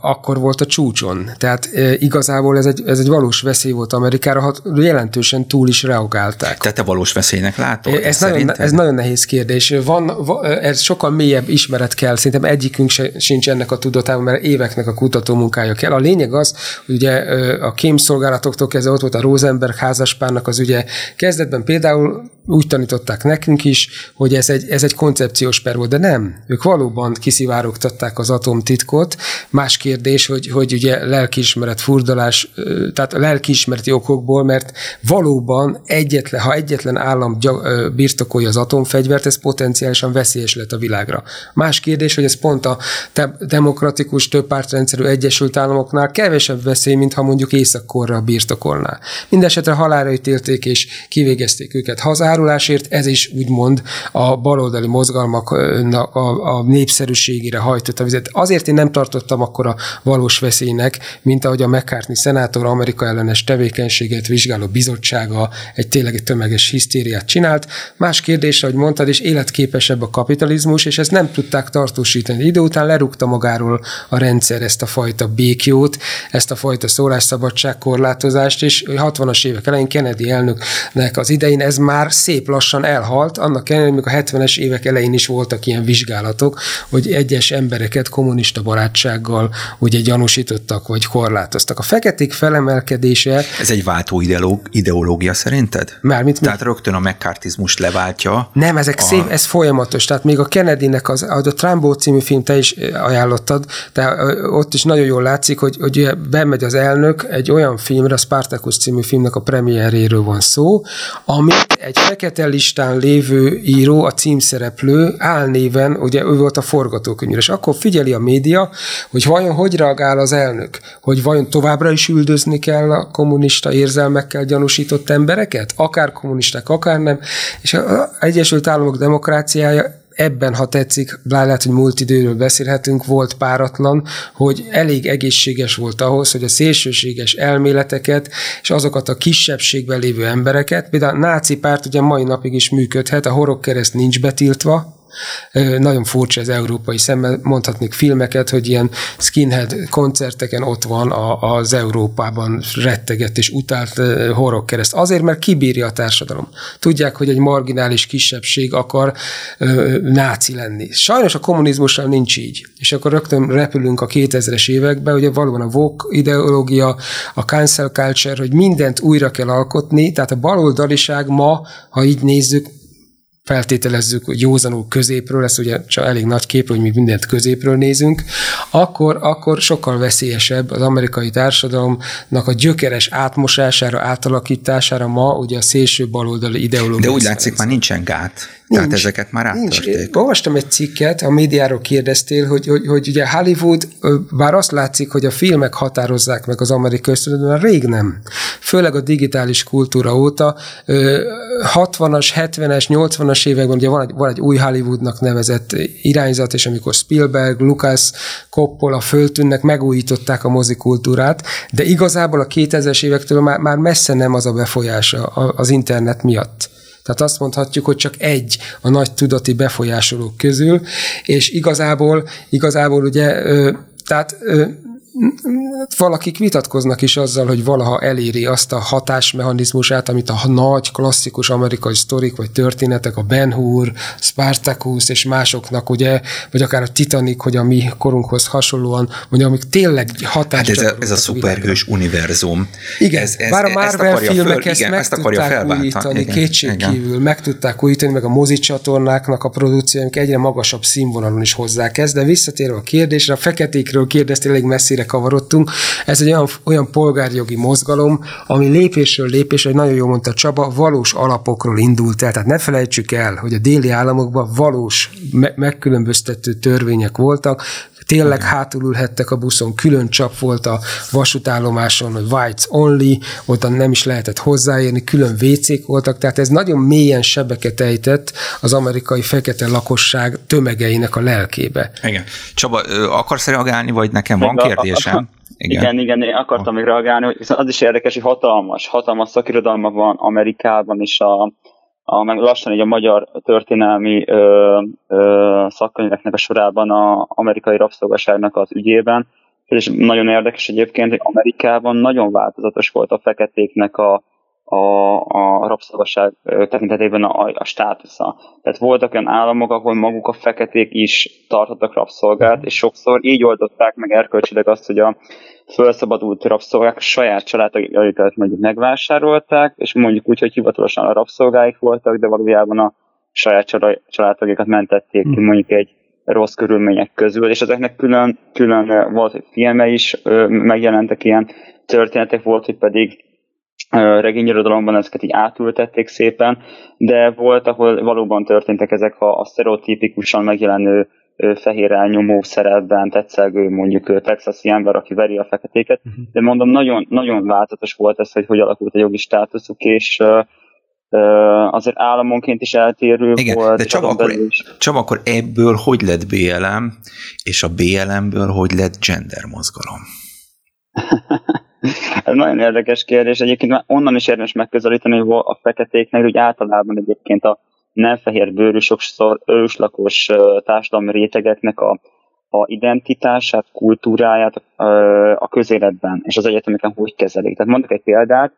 akkor volt a csúcson. Tehát igazából ez egy, ez egy valós veszély volt Amerikára, ha jelentősen túl is reagálták. Tehát te valós veszélynek látod? Ez, nagyon, ez nagyon nehéz kérdés. Van, ez sokkal mélyebb ismeret kell, szerintem egyikünk se, sincs ennek a tudatában, mert éveknek a kutató munkája kell. A lényeg az, hogy ugye a kémszolgálatoktól kezdve ott volt a Rosenberg házaspárnak az ügye. Kezdetben például úgy tanították nekünk is, hogy ez egy, ez egy koncepciós per volt, de nem. Ők valóban kiszivárogtatták az atomtitkot. Más kérdés, hogy, hogy ugye lelkiismeret furdalás, tehát a lelkiismereti okokból, mert valóban egyetlen, ha egyetlen állam birtokolja az atomfegyvert, ez potenciálisan veszélyes lett a világra. Más kérdés, hogy ez pont a demokratikus többpártrendszerű Egyesült Államoknál kevesebb veszély, mint ha mondjuk Észak-Korra birtokolná. Mindenesetre halára ítélték és kivégezték őket hazára, árulásért, ez is úgymond a baloldali mozgalmaknak a, a népszerűségére hajtott a vizet. Azért én nem tartottam akkor a valós veszélynek, mint ahogy a McCartney szenátor Amerika ellenes tevékenységet vizsgáló bizottsága egy tényleg tömeges hisztériát csinált. Más kérdés, ahogy mondtad, és életképesebb a kapitalizmus, és ezt nem tudták tartósítani. Idő után lerúgta magáról a rendszer ezt a fajta békjót, ezt a fajta szólásszabadság korlátozást, és 60-as évek elején Kennedy elnöknek az idején ez már szép lassan elhalt, annak ellenére, hogy a 70-es évek elején is voltak ilyen vizsgálatok, hogy egyes embereket kommunista barátsággal ugye gyanúsítottak, vagy korlátoztak. A feketék felemelkedése... Ez egy váltó ideológia szerinted? Mármint Tehát mi? rögtön a megkartizmust leváltja. Nem, ezek a... szép, ez folyamatos. Tehát még a Kennedy-nek az, a Trumbo című film te is ajánlottad, de ott is nagyon jól látszik, hogy, hogy bemegy az elnök egy olyan filmre, a Spartacus című filmnek a premieréről van szó, amit egy fekete listán lévő író, a címszereplő álnéven, ugye ő volt a forgatókönyv, és akkor figyeli a média, hogy vajon hogy reagál az elnök, hogy vajon továbbra is üldözni kell a kommunista érzelmekkel gyanúsított embereket, akár kommunisták, akár nem, és az Egyesült Államok demokráciája ebben, ha tetszik, lehet, hogy múlt időről beszélhetünk, volt páratlan, hogy elég egészséges volt ahhoz, hogy a szélsőséges elméleteket és azokat a kisebbségben lévő embereket, például a náci párt ugye mai napig is működhet, a horogkereszt nincs betiltva, nagyon furcsa az európai szemmel, mondhatnék filmeket, hogy ilyen skinhead koncerteken ott van az Európában rettegett és utált horrorkereszt. Azért, mert kibírja a társadalom. Tudják, hogy egy marginális kisebbség akar náci lenni. Sajnos a kommunizmussal nincs így. És akkor rögtön repülünk a 2000-es évekbe, ugye valóban a Vogue ideológia, a cancel culture, hogy mindent újra kell alkotni, tehát a baloldaliság ma, ha így nézzük, feltételezzük, hogy józanul középről, ez ugye csak elég nagy kép, hogy mi mindent középről nézünk, akkor, akkor sokkal veszélyesebb az amerikai társadalomnak a gyökeres átmosására, átalakítására ma ugye a szélső baloldali ideológia. De úgy látszik, már nincsen gát. Nincs, Tehát ezeket már áttörték. Olvastam egy cikket, a médiáról kérdeztél, hogy, hogy, hogy ugye Hollywood, bár azt látszik, hogy a filmek határozzák meg az amerikai ösztönöt, rég nem. Főleg a digitális kultúra óta, 60-as, 70-es, 80-as években ugye van egy, van egy új Hollywoodnak nevezett irányzat, és amikor Spielberg, Lucas, Coppola föltűnnek, megújították a mozikultúrát, de igazából a 2000-es évektől már, már messze nem az a befolyása az internet miatt. Tehát azt mondhatjuk, hogy csak egy a nagy tudati befolyásolók közül, és igazából, igazából ugye, tehát valakik vitatkoznak is azzal, hogy valaha eléri azt a hatásmechanizmusát, amit a nagy, klasszikus amerikai sztorik vagy történetek, a Ben Hur, Spartacus és másoknak, ugye, vagy akár a Titanic, hogy a mi korunkhoz hasonlóan, vagy amik tényleg hatás. Hát ez a, ez a szuperhős univerzum. Igen, ez, ez, bár a Marvel filmek föl, ezt igen, meg ezt tudták újítani, kétségkívül, meg tudták újítani, meg a mozicsatornáknak a produkcióink egyre magasabb színvonalon is hozzák ezt, de visszatérve a kérdésre, a feketékről kérdeztél elég messzire kavarodtunk. Ez egy olyan, olyan polgárjogi mozgalom, ami lépésről lépésre, nagyon jól mondta Csaba, valós alapokról indult el. Tehát ne felejtsük el, hogy a déli államokban valós me- megkülönböztető törvények voltak, tényleg hátul ülhettek a buszon, külön csap volt a vasútállomáson, hogy whites only, ott nem is lehetett hozzáérni, külön WC-k voltak, tehát ez nagyon mélyen sebeket ejtett az amerikai fekete lakosság tömegeinek a lelkébe. Igen. Csaba, akarsz reagálni, vagy nekem van kérdésem? Igen. igen, igen, én akartam még reagálni, hogy az is érdekes, hogy hatalmas, hatalmas szakirodalmak van Amerikában is a, a, meg lassan így a magyar történelmi ö, ö, szakkönyveknek a sorában a amerikai rabszolgaságnak az ügyében. És nagyon érdekes egyébként, hogy Amerikában nagyon változatos volt a feketéknek a, a, a rabszolgaság tekintetében a, a státusza. Tehát voltak olyan államok, ahol maguk a feketék is tartottak rabszolgát, és sokszor így oldották meg erkölcsileg azt, hogy a felszabadult rabszolgák saját családjaikat mondjuk megvásárolták, és mondjuk úgy, hogy hivatalosan a rabszolgáik voltak, de valójában a saját családtagjukat mentették ki hm. mondjuk egy rossz körülmények közül, és ezeknek külön, külön volt, hogy filme is megjelentek ilyen történetek, volt, hogy pedig regényirodalomban ezeket így átültették szépen, de volt, ahol valóban történtek ezek a, a sztereotipikusan megjelenő fehér elnyomó szerepben tetszelgő mondjuk texasi ember, aki veri a feketéket, uh-huh. de mondom, nagyon, nagyon változatos volt ez, hogy hogy alakult a jogi státuszuk, és azért államonként is eltérő Igen, volt. De csak akkor, is. csak akkor ebből hogy lett BLM, és a BLM-ből hogy lett gender mozgalom? Ez nagyon érdekes kérdés. Egyébként már onnan is érdemes megközelíteni, hogy a feketéknek úgy általában egyébként a nem fehér bőrű, sokszor őslakos társadalmi rétegeknek a, a identitását, kultúráját a közéletben és az egyetemeken hogy kezelik. Tehát mondok egy példát,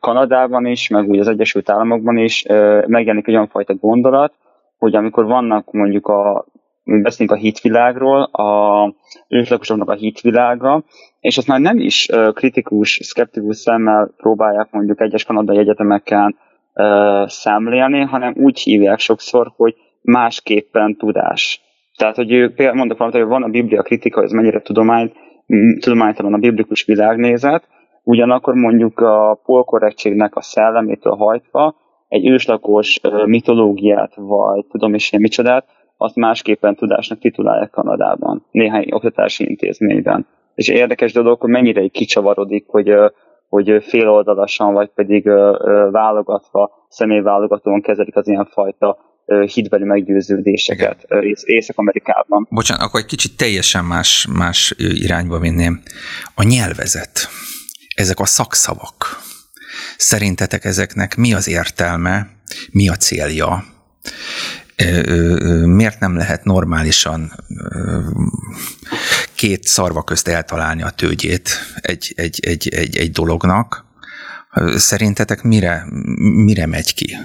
Kanadában is, meg úgy az Egyesült Államokban is megjelenik egy olyan fajta gondolat, hogy amikor vannak mondjuk a beszélünk a hitvilágról, a őslakosoknak a hitvilága, és azt már nem is kritikus, szkeptikus szemmel próbálják mondjuk egyes kanadai egyetemeken szemlélni, hanem úgy hívják sokszor, hogy másképpen tudás. Tehát, hogy ők például mondok valamit, hogy van a Biblia kritika, ez mennyire tudomány, tudománytalan a biblikus világnézet, ugyanakkor mondjuk a polkorrektségnek a szellemétől hajtva egy őslakos mitológiát, vagy tudom is én micsodát, azt másképpen tudásnak titulálják Kanadában, néhány oktatási intézményben. És érdekes dolog, hogy mennyire egy kicsavarodik, hogy, hogy féloldalasan, vagy pedig válogatva, személyválogatóan kezelik az ilyenfajta hitbeli meggyőződéseket Észak-Amerikában. Bocsánat, akkor egy kicsit teljesen más, más irányba vinném. A nyelvezet, ezek a szakszavak, szerintetek ezeknek mi az értelme, mi a célja? Miért nem lehet normálisan két szarva közt eltalálni a tőgyét egy, egy, egy, egy, egy dolognak? Szerintetek mire, mire megy ki?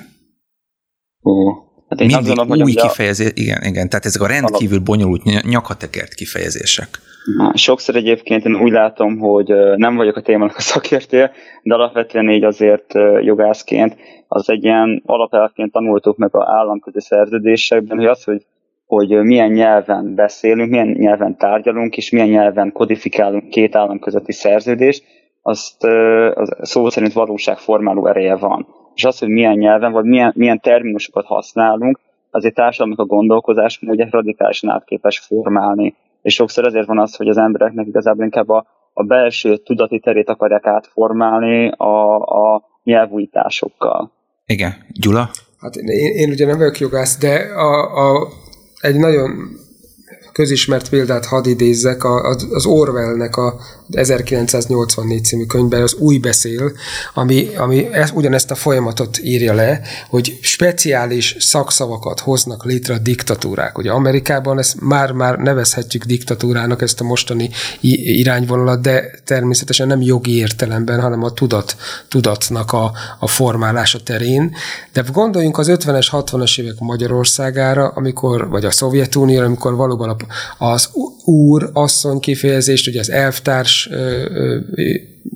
Hát én Mindig gondolom, hogy új kifejezés, igen, igen, tehát ezek a rendkívül bonyolult nyakatekert kifejezések. Sokszor egyébként én úgy látom, hogy nem vagyok a témának a szakértője, de alapvetően így azért jogászként az egy ilyen alapelvként tanultuk meg az államközi szerződésekben, hogy az, hogy, hogy milyen nyelven beszélünk, milyen nyelven tárgyalunk, és milyen nyelven kodifikálunk két állam közötti szerződést, azt az szó szerint valóságformáló ereje van és az, hogy milyen nyelven, vagy milyen, milyen terminusokat használunk, azért társadalomnak a gondolkozás ugye radikálisan átképes formálni. És sokszor ezért van az, hogy az embereknek igazából inkább a, a belső tudati terét akarják átformálni a, a nyelvújításokkal. Igen. Gyula? Hát én, én ugye nem vagyok jogász, de a, a, egy nagyon közismert példát hadd idézzek, az Orwellnek a 1984 című könyvben az új beszél, ami, ami ez, ugyanezt a folyamatot írja le, hogy speciális szakszavakat hoznak létre a diktatúrák. Ugye Amerikában ezt már-már nevezhetjük diktatúrának ezt a mostani irányvonalat, de természetesen nem jogi értelemben, hanem a tudat, tudatnak a, a formálása terén. De gondoljunk az 50-es, 60-as évek Magyarországára, amikor, vagy a Szovjetunió, amikor valóban az úr, asszony kifejezést, ugye az elvtárs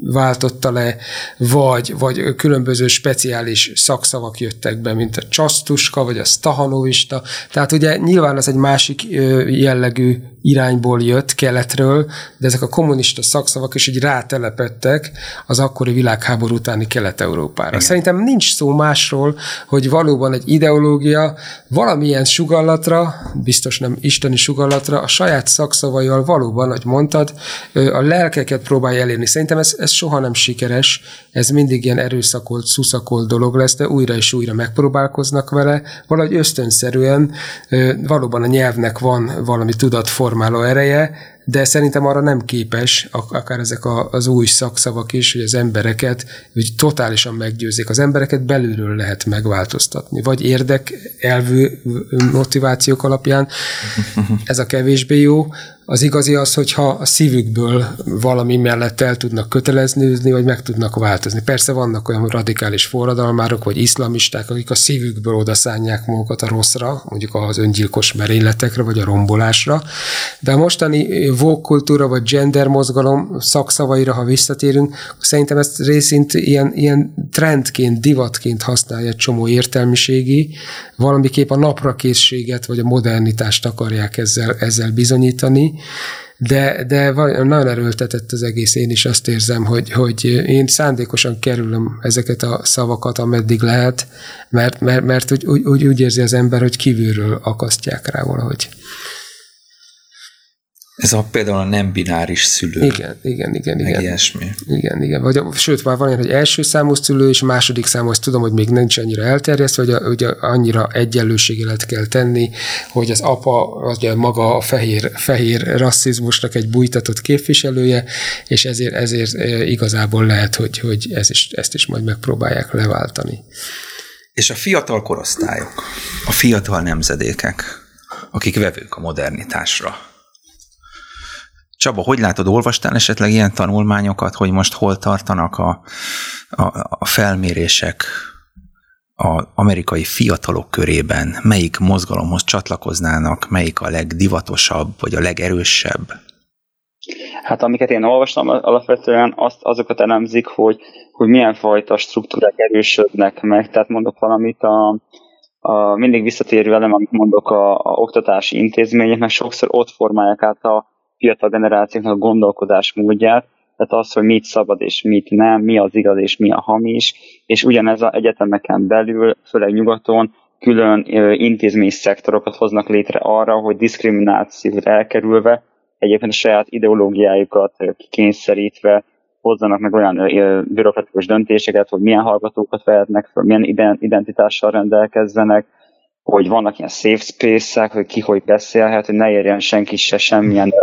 váltotta le, vagy, vagy különböző speciális szakszavak jöttek be, mint a csasztuska, vagy a stahanovista. Tehát ugye nyilván az egy másik jellegű irányból jött, keletről, de ezek a kommunista szakszavak is így rátelepettek az akkori világháború utáni Kelet-Európára. Igen. Szerintem nincs szó másról, hogy valóban egy ideológia valamilyen sugallatra, biztos nem isteni sugallatra, a saját szakszavaival valóban, ahogy mondtad, a lelkeket próbálja elérni. Szerintem ez, ez soha nem sikeres, ez mindig ilyen erőszakolt, szuszakolt dolog lesz, de újra és újra megpróbálkoznak vele, valahogy ösztönszerűen valóban a nyelvnek van valami tudatformáló ereje, de szerintem arra nem képes, akár ezek a, az új szakszavak is, hogy az embereket hogy totálisan meggyőzik. Az embereket belülről lehet megváltoztatni, vagy érdek elvű motivációk alapján, ez a kevésbé jó, az igazi az, hogyha a szívükből valami mellett el tudnak kötelezni, vagy meg tudnak változni. Persze vannak olyan radikális forradalmárok, vagy iszlamisták, akik a szívükből odaszánják magukat a rosszra, mondjuk az öngyilkos merényletekre, vagy a rombolásra. De a mostani vókultúra, vagy gender mozgalom szakszavaira, ha visszatérünk, szerintem ezt részint ilyen, ilyen trendként, divatként használja egy csomó értelmiségi, valamiképp a naprakészséget, vagy a modernitást akarják ezzel, ezzel bizonyítani, de, de nagyon erőltetett az egész, én is azt érzem, hogy, hogy én szándékosan kerülöm ezeket a szavakat, ameddig lehet, mert, mert, mert úgy, úgy, úgy érzi az ember, hogy kívülről akasztják rá valahogy. Ez a például a nem bináris szülő. Igen, igen, igen. igen. ilyesmi. Igen, igen. Vagy, sőt, már van olyan, hogy első számú szülő, és második számú, azt tudom, hogy még nincs annyira elterjesztve, hogy, a, hogy annyira egyenlőségelet kell tenni, hogy az apa, az maga a fehér, fehér rasszizmusnak egy bújtatott képviselője, és ezért, ezért e, igazából lehet, hogy, hogy ez is, ezt is majd megpróbálják leváltani. És a fiatal korosztályok, a fiatal nemzedékek, akik vevők a modernitásra, Csaba, hogy látod, olvastál esetleg ilyen tanulmányokat, hogy most hol tartanak a, a, a felmérések az amerikai fiatalok körében, melyik mozgalomhoz csatlakoznának, melyik a legdivatosabb, vagy a legerősebb? Hát amiket én olvastam, alapvetően azt, azokat elemzik, hogy, hogy milyen fajta struktúrák erősödnek meg. Tehát mondok valamit, a, a, mindig visszatérő velem, amit mondok a, a oktatási intézmények, mert sokszor ott formálják át a fiatal generációknak a gondolkodás módját, tehát az, hogy mit szabad és mit nem, mi az igaz és mi a hamis, és ugyanez az egyetemeken belül, főleg nyugaton, külön intézmény szektorokat hoznak létre arra, hogy diszkriminációt elkerülve, egyébként a saját ideológiájukat kikényszerítve hozzanak meg olyan bürokratikus döntéseket, hogy milyen hallgatókat vehetnek fel, milyen identitással rendelkezzenek, hogy vannak ilyen safe space-ek, hogy ki hogy beszélhet, hogy ne érjen senki se semmilyen,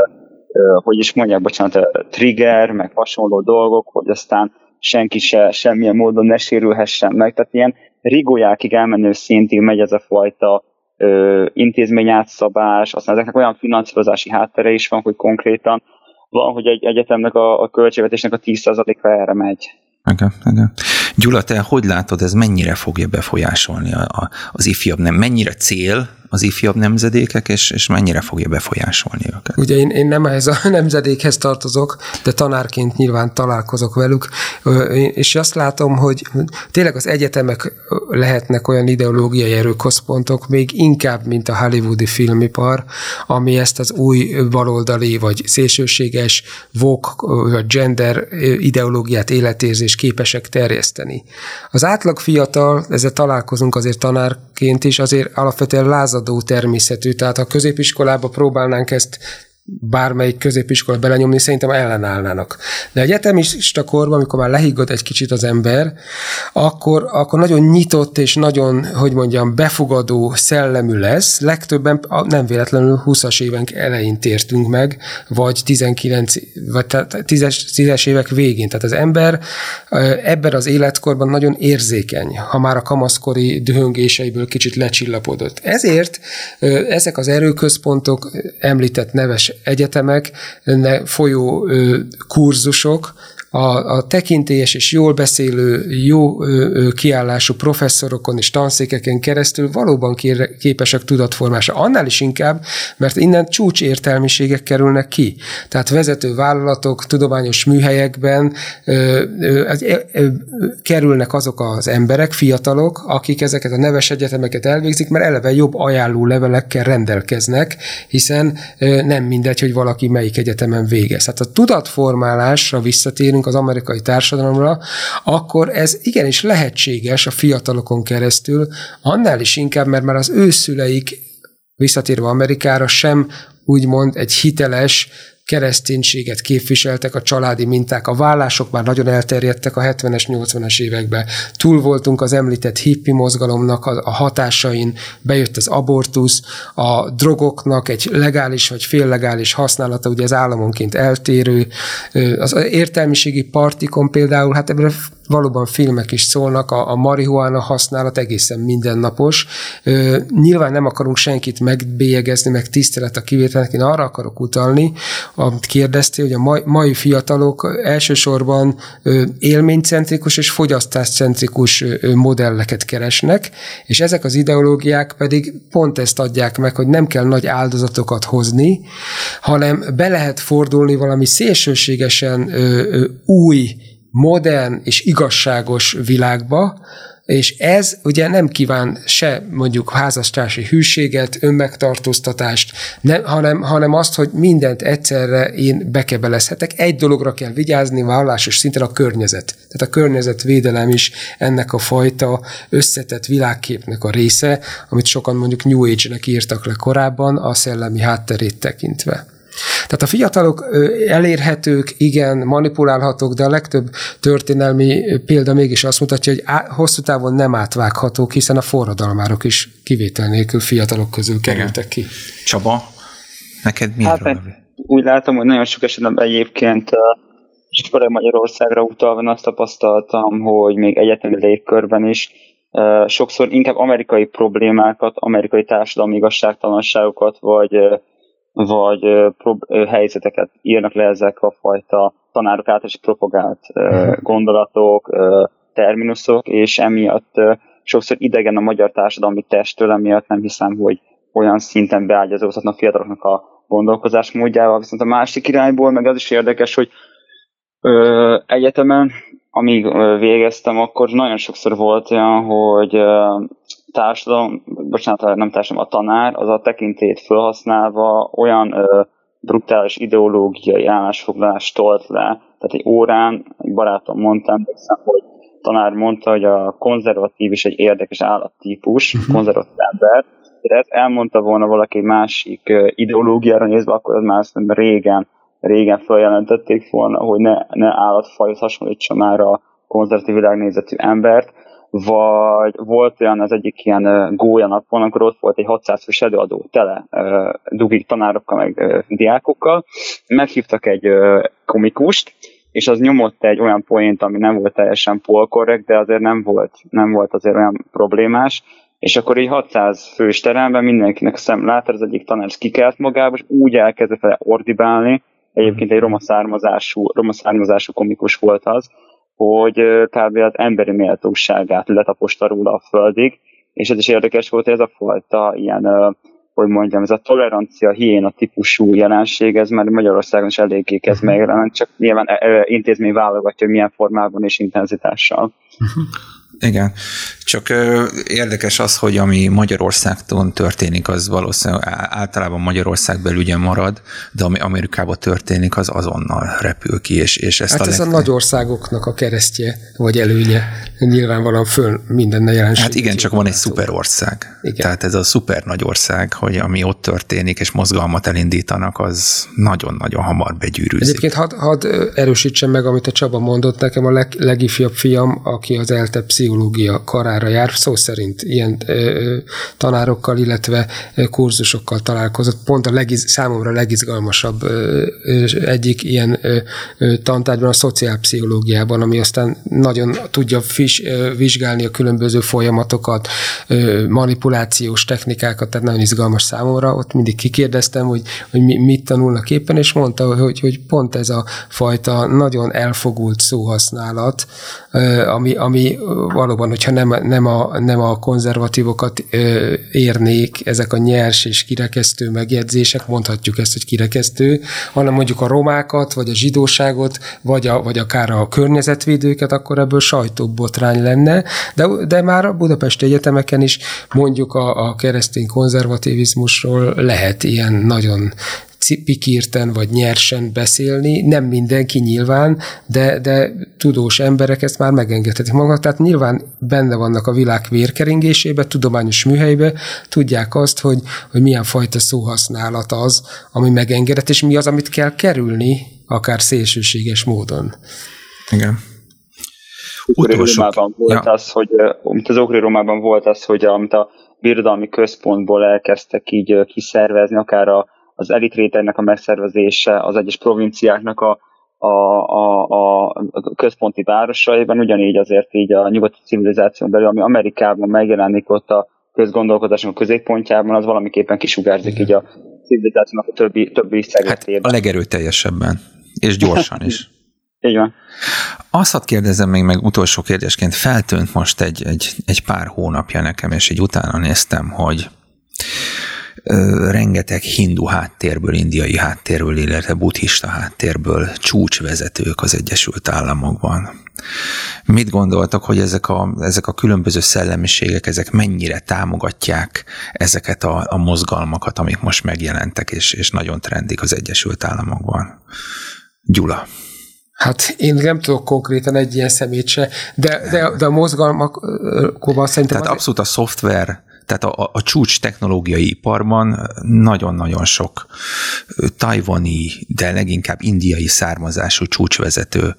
hogy is mondják, bocsánat, trigger, meg hasonló dolgok, hogy aztán senki se semmilyen módon ne sérülhessen meg. Tehát ilyen rigójákig elmenő szintig megy ez a fajta ö, intézményátszabás, aztán ezeknek olyan finanszírozási háttere is van, hogy konkrétan van, hogy egy egyetemnek a, a költségvetésnek a 10%-a erre megy. Okay, okay. Gyula, te hogy látod, ez mennyire fogja befolyásolni a, a, az ifjabb nem? Mennyire cél az ifjabb nemzedékek, és, és mennyire fogja befolyásolni őket? Ugye én, én nem ehhez a nemzedékhez tartozok, de tanárként nyilván találkozok velük, és azt látom, hogy tényleg az egyetemek lehetnek olyan ideológiai erőközpontok, még inkább, mint a hollywoodi filmipar, ami ezt az új baloldali, vagy szélsőséges, vok, vagy gender ideológiát, életérzés képesek terjeszteni. Az átlag fiatal, ezzel találkozunk azért tanárként is, azért alapvetően lázad lázadó természetű, tehát ha középiskolába próbálnánk ezt bármelyik középiskola belenyomni, szerintem ellenállnának. De egyetemista korban, amikor már lehiggott egy kicsit az ember, akkor, akkor nagyon nyitott és nagyon, hogy mondjam, befogadó szellemű lesz. Legtöbben nem véletlenül 20-as évek elején tértünk meg, vagy 19, vagy 10-es, 10-es évek végén. Tehát az ember ebben az életkorban nagyon érzékeny, ha már a kamaszkori dühöngéseiből kicsit lecsillapodott. Ezért ezek az erőközpontok említett neves egyetemek, folyó kurzusok, a, a tekintélyes és jól beszélő, jó ö, kiállású professzorokon és tanszékeken keresztül valóban képesek tudatformásra. Annál is inkább, mert innen csúcs értelmiségek kerülnek ki. Tehát vezető vállalatok, tudományos műhelyekben ö, ö, ö, kerülnek azok az emberek, fiatalok, akik ezeket a neves egyetemeket elvégzik, mert eleve jobb ajánló levelekkel rendelkeznek, hiszen ö, nem mindegy, hogy valaki melyik egyetemen végez. Tehát a tudatformálásra visszatérünk, az amerikai társadalomra, akkor ez igenis lehetséges a fiatalokon keresztül, annál is inkább, mert már az ő szüleik visszatérve Amerikára sem úgymond egy hiteles, kereszténységet képviseltek, a családi minták, a vállások már nagyon elterjedtek a 70-es, 80-es években. Túl voltunk az említett hippi mozgalomnak a hatásain, bejött az abortusz, a drogoknak egy legális vagy féllegális használata, ugye az államonként eltérő, az értelmiségi partikon például, hát ebből valóban filmek is szólnak, a, a marihuána használat egészen mindennapos. Ö, nyilván nem akarunk senkit megbélyegezni, meg tisztelet a kivételnek, én arra akarok utalni, amit kérdeztél, hogy a mai, mai fiatalok elsősorban ö, élménycentrikus és fogyasztáscentrikus ö, modelleket keresnek, és ezek az ideológiák pedig pont ezt adják meg, hogy nem kell nagy áldozatokat hozni, hanem be lehet fordulni valami szélsőségesen ö, ö, új modern és igazságos világba, és ez ugye nem kíván se mondjuk házastársi hűséget, önmegtartóztatást, nem, hanem, hanem azt, hogy mindent egyszerre én bekebelezhetek. Egy dologra kell vigyázni vallásos szinten a környezet. Tehát a környezetvédelem is ennek a fajta összetett világképnek a része, amit sokan mondjuk New Age-nek írtak le korábban, a szellemi hátterét tekintve. Tehát a fiatalok elérhetők, igen, manipulálhatók, de a legtöbb történelmi példa mégis azt mutatja, hogy hosszú távon nem átvághatók, hiszen a forradalmárok is kivétel nélkül fiatalok közül kerültek ki. Csaba, neked mi? Hát, úgy látom, hogy nagyon sok esetben egyébként és főleg Magyarországra utalva azt tapasztaltam, hogy még egyetemi légkörben is sokszor inkább amerikai problémákat, amerikai társadalmi igazságtalanságokat, vagy vagy helyzeteket írnak le ezek a fajta tanárok által is propagált uh-huh. gondolatok, terminusok, és emiatt sokszor idegen a magyar társadalmi testtől, emiatt nem hiszem, hogy olyan szinten beágyazódhatnak fiataloknak a gondolkozás módjával, viszont a másik irányból meg az is érdekes, hogy ö, egyetemen, amíg végeztem, akkor nagyon sokszor volt olyan, hogy társadalom, bocsánat, nem társadalom, a tanár az a tekintét felhasználva olyan ö, brutális ideológiai állásfoglalást tolt le, tehát egy órán, egy barátom mondta, emlékszem, hogy tanár mondta, hogy a konzervatív is egy érdekes állattípus, uh-huh. konzervatív ember, de ezt elmondta volna valaki másik ideológiára nézve, akkor az már szerintem régen, régen feljelentették volna, hogy ne, ne állatfajhoz hasonlítsa már a konzervatív világnézetű embert, vagy volt olyan az egyik ilyen gólya napon, amikor ott volt egy 600 fős előadó tele dugik tanárokkal, meg diákokkal, meghívtak egy komikust, és az nyomott egy olyan poént, ami nem volt teljesen polkorrekt, de azért nem volt, nem volt azért olyan problémás, és akkor így 600 fős teremben mindenkinek a szem lát, az egyik tanár kikelt magába, és úgy elkezdett vele ordibálni, egyébként egy roma származású, roma származású komikus volt az, hogy kb. az emberi méltóságát letaposta róla a földig, és ez is érdekes volt, hogy ez a fajta ilyen, hogy mondjam, ez a tolerancia hiéna típusú jelenség, ez már Magyarországon is eléggé kezd mhm. megjelenni, csak nyilván intézmény válogatja, hogy milyen formában és intenzitással. Igen, csak ö, érdekes az, hogy ami Magyarországton történik, az valószínűleg általában Magyarország belügyen marad, de ami Amerikában történik, az azonnal repül ki, és, és ezt hát a ez leg... a nagy országoknak a keresztje, vagy előnye, nyilvánvalóan föl minden jelenség. Hát igen, csak van egy szuperország. Igen. Tehát ez a szuper nagy ország, hogy ami ott történik, és mozgalmat elindítanak, az nagyon-nagyon hamar begyűrűzik. Egyébként hadd had erősítsem meg, amit a Csaba mondott nekem, a leg, legifjabb fiam, aki az ELTE pszichológia karára jár, szó szerint ilyen tanárokkal, illetve kurzusokkal találkozott. Pont a legiz, számomra legizgalmasabb egyik ilyen ö, tantárgyban a szociálpszichológiában, ami aztán nagyon tudja fis, vizsgálni a különböző folyamatokat, manipulációs technikákat, tehát nagyon izgalmas számomra. Ott mindig kikérdeztem, hogy, hogy mit tanulnak éppen, és mondta, hogy, hogy pont ez a fajta nagyon elfogult szóhasználat, ami, ami valóban, hogyha nem, nem, a, nem a konzervatívokat ö, érnék ezek a nyers és kirekesztő megjegyzések, mondhatjuk ezt, hogy kirekesztő, hanem mondjuk a romákat, vagy a zsidóságot, vagy, a, vagy akár a környezetvédőket, akkor ebből sajtóbotrány lenne, de, de már a Budapesti Egyetemeken is mondjuk a, a keresztény konzervativizmusról lehet ilyen nagyon pikírten vagy nyersen beszélni, nem mindenki nyilván, de, de tudós emberek ezt már megengedhetik magukat, tehát nyilván benne vannak a világ vérkeringésébe, tudományos műhelybe, tudják azt, hogy, hogy milyen fajta szóhasználat az, ami megengedett, és mi az, amit kell kerülni, akár szélsőséges módon. Igen. Romában volt ja. az, hogy, mint az Ogri Romában volt az, hogy amit a birodalmi központból elkezdtek így kiszervezni, akár a az elitréternek a megszervezése az egyes provinciáknak a, a, a, a, központi városaiban, ugyanígy azért így a nyugati civilizáción belül, ami Amerikában megjelenik ott a közgondolkodásunk a középpontjában, az valamiképpen kisugárzik így a civilizációnak a többi, többi szegletében. Hát a legerőteljesebben, és gyorsan is. Így van. Azt hadd kérdezem még meg utolsó kérdésként, feltűnt most egy, egy, egy pár hónapja nekem, és így utána néztem, hogy rengeteg hindu háttérből, indiai háttérből, illetve buddhista háttérből csúcsvezetők az Egyesült Államokban. Mit gondoltak, hogy ezek a, ezek a különböző szellemiségek, ezek mennyire támogatják ezeket a, a mozgalmakat, amik most megjelentek, és, és nagyon trendik az Egyesült Államokban? Gyula. Hát én nem tudok konkrétan egy ilyen szemét se, de, de, de a mozgalmakban szerintem... Tehát abszolút a szoftver tehát a, a csúcs technológiai iparban nagyon-nagyon sok tajvani, de leginkább indiai származású csúcsvezető.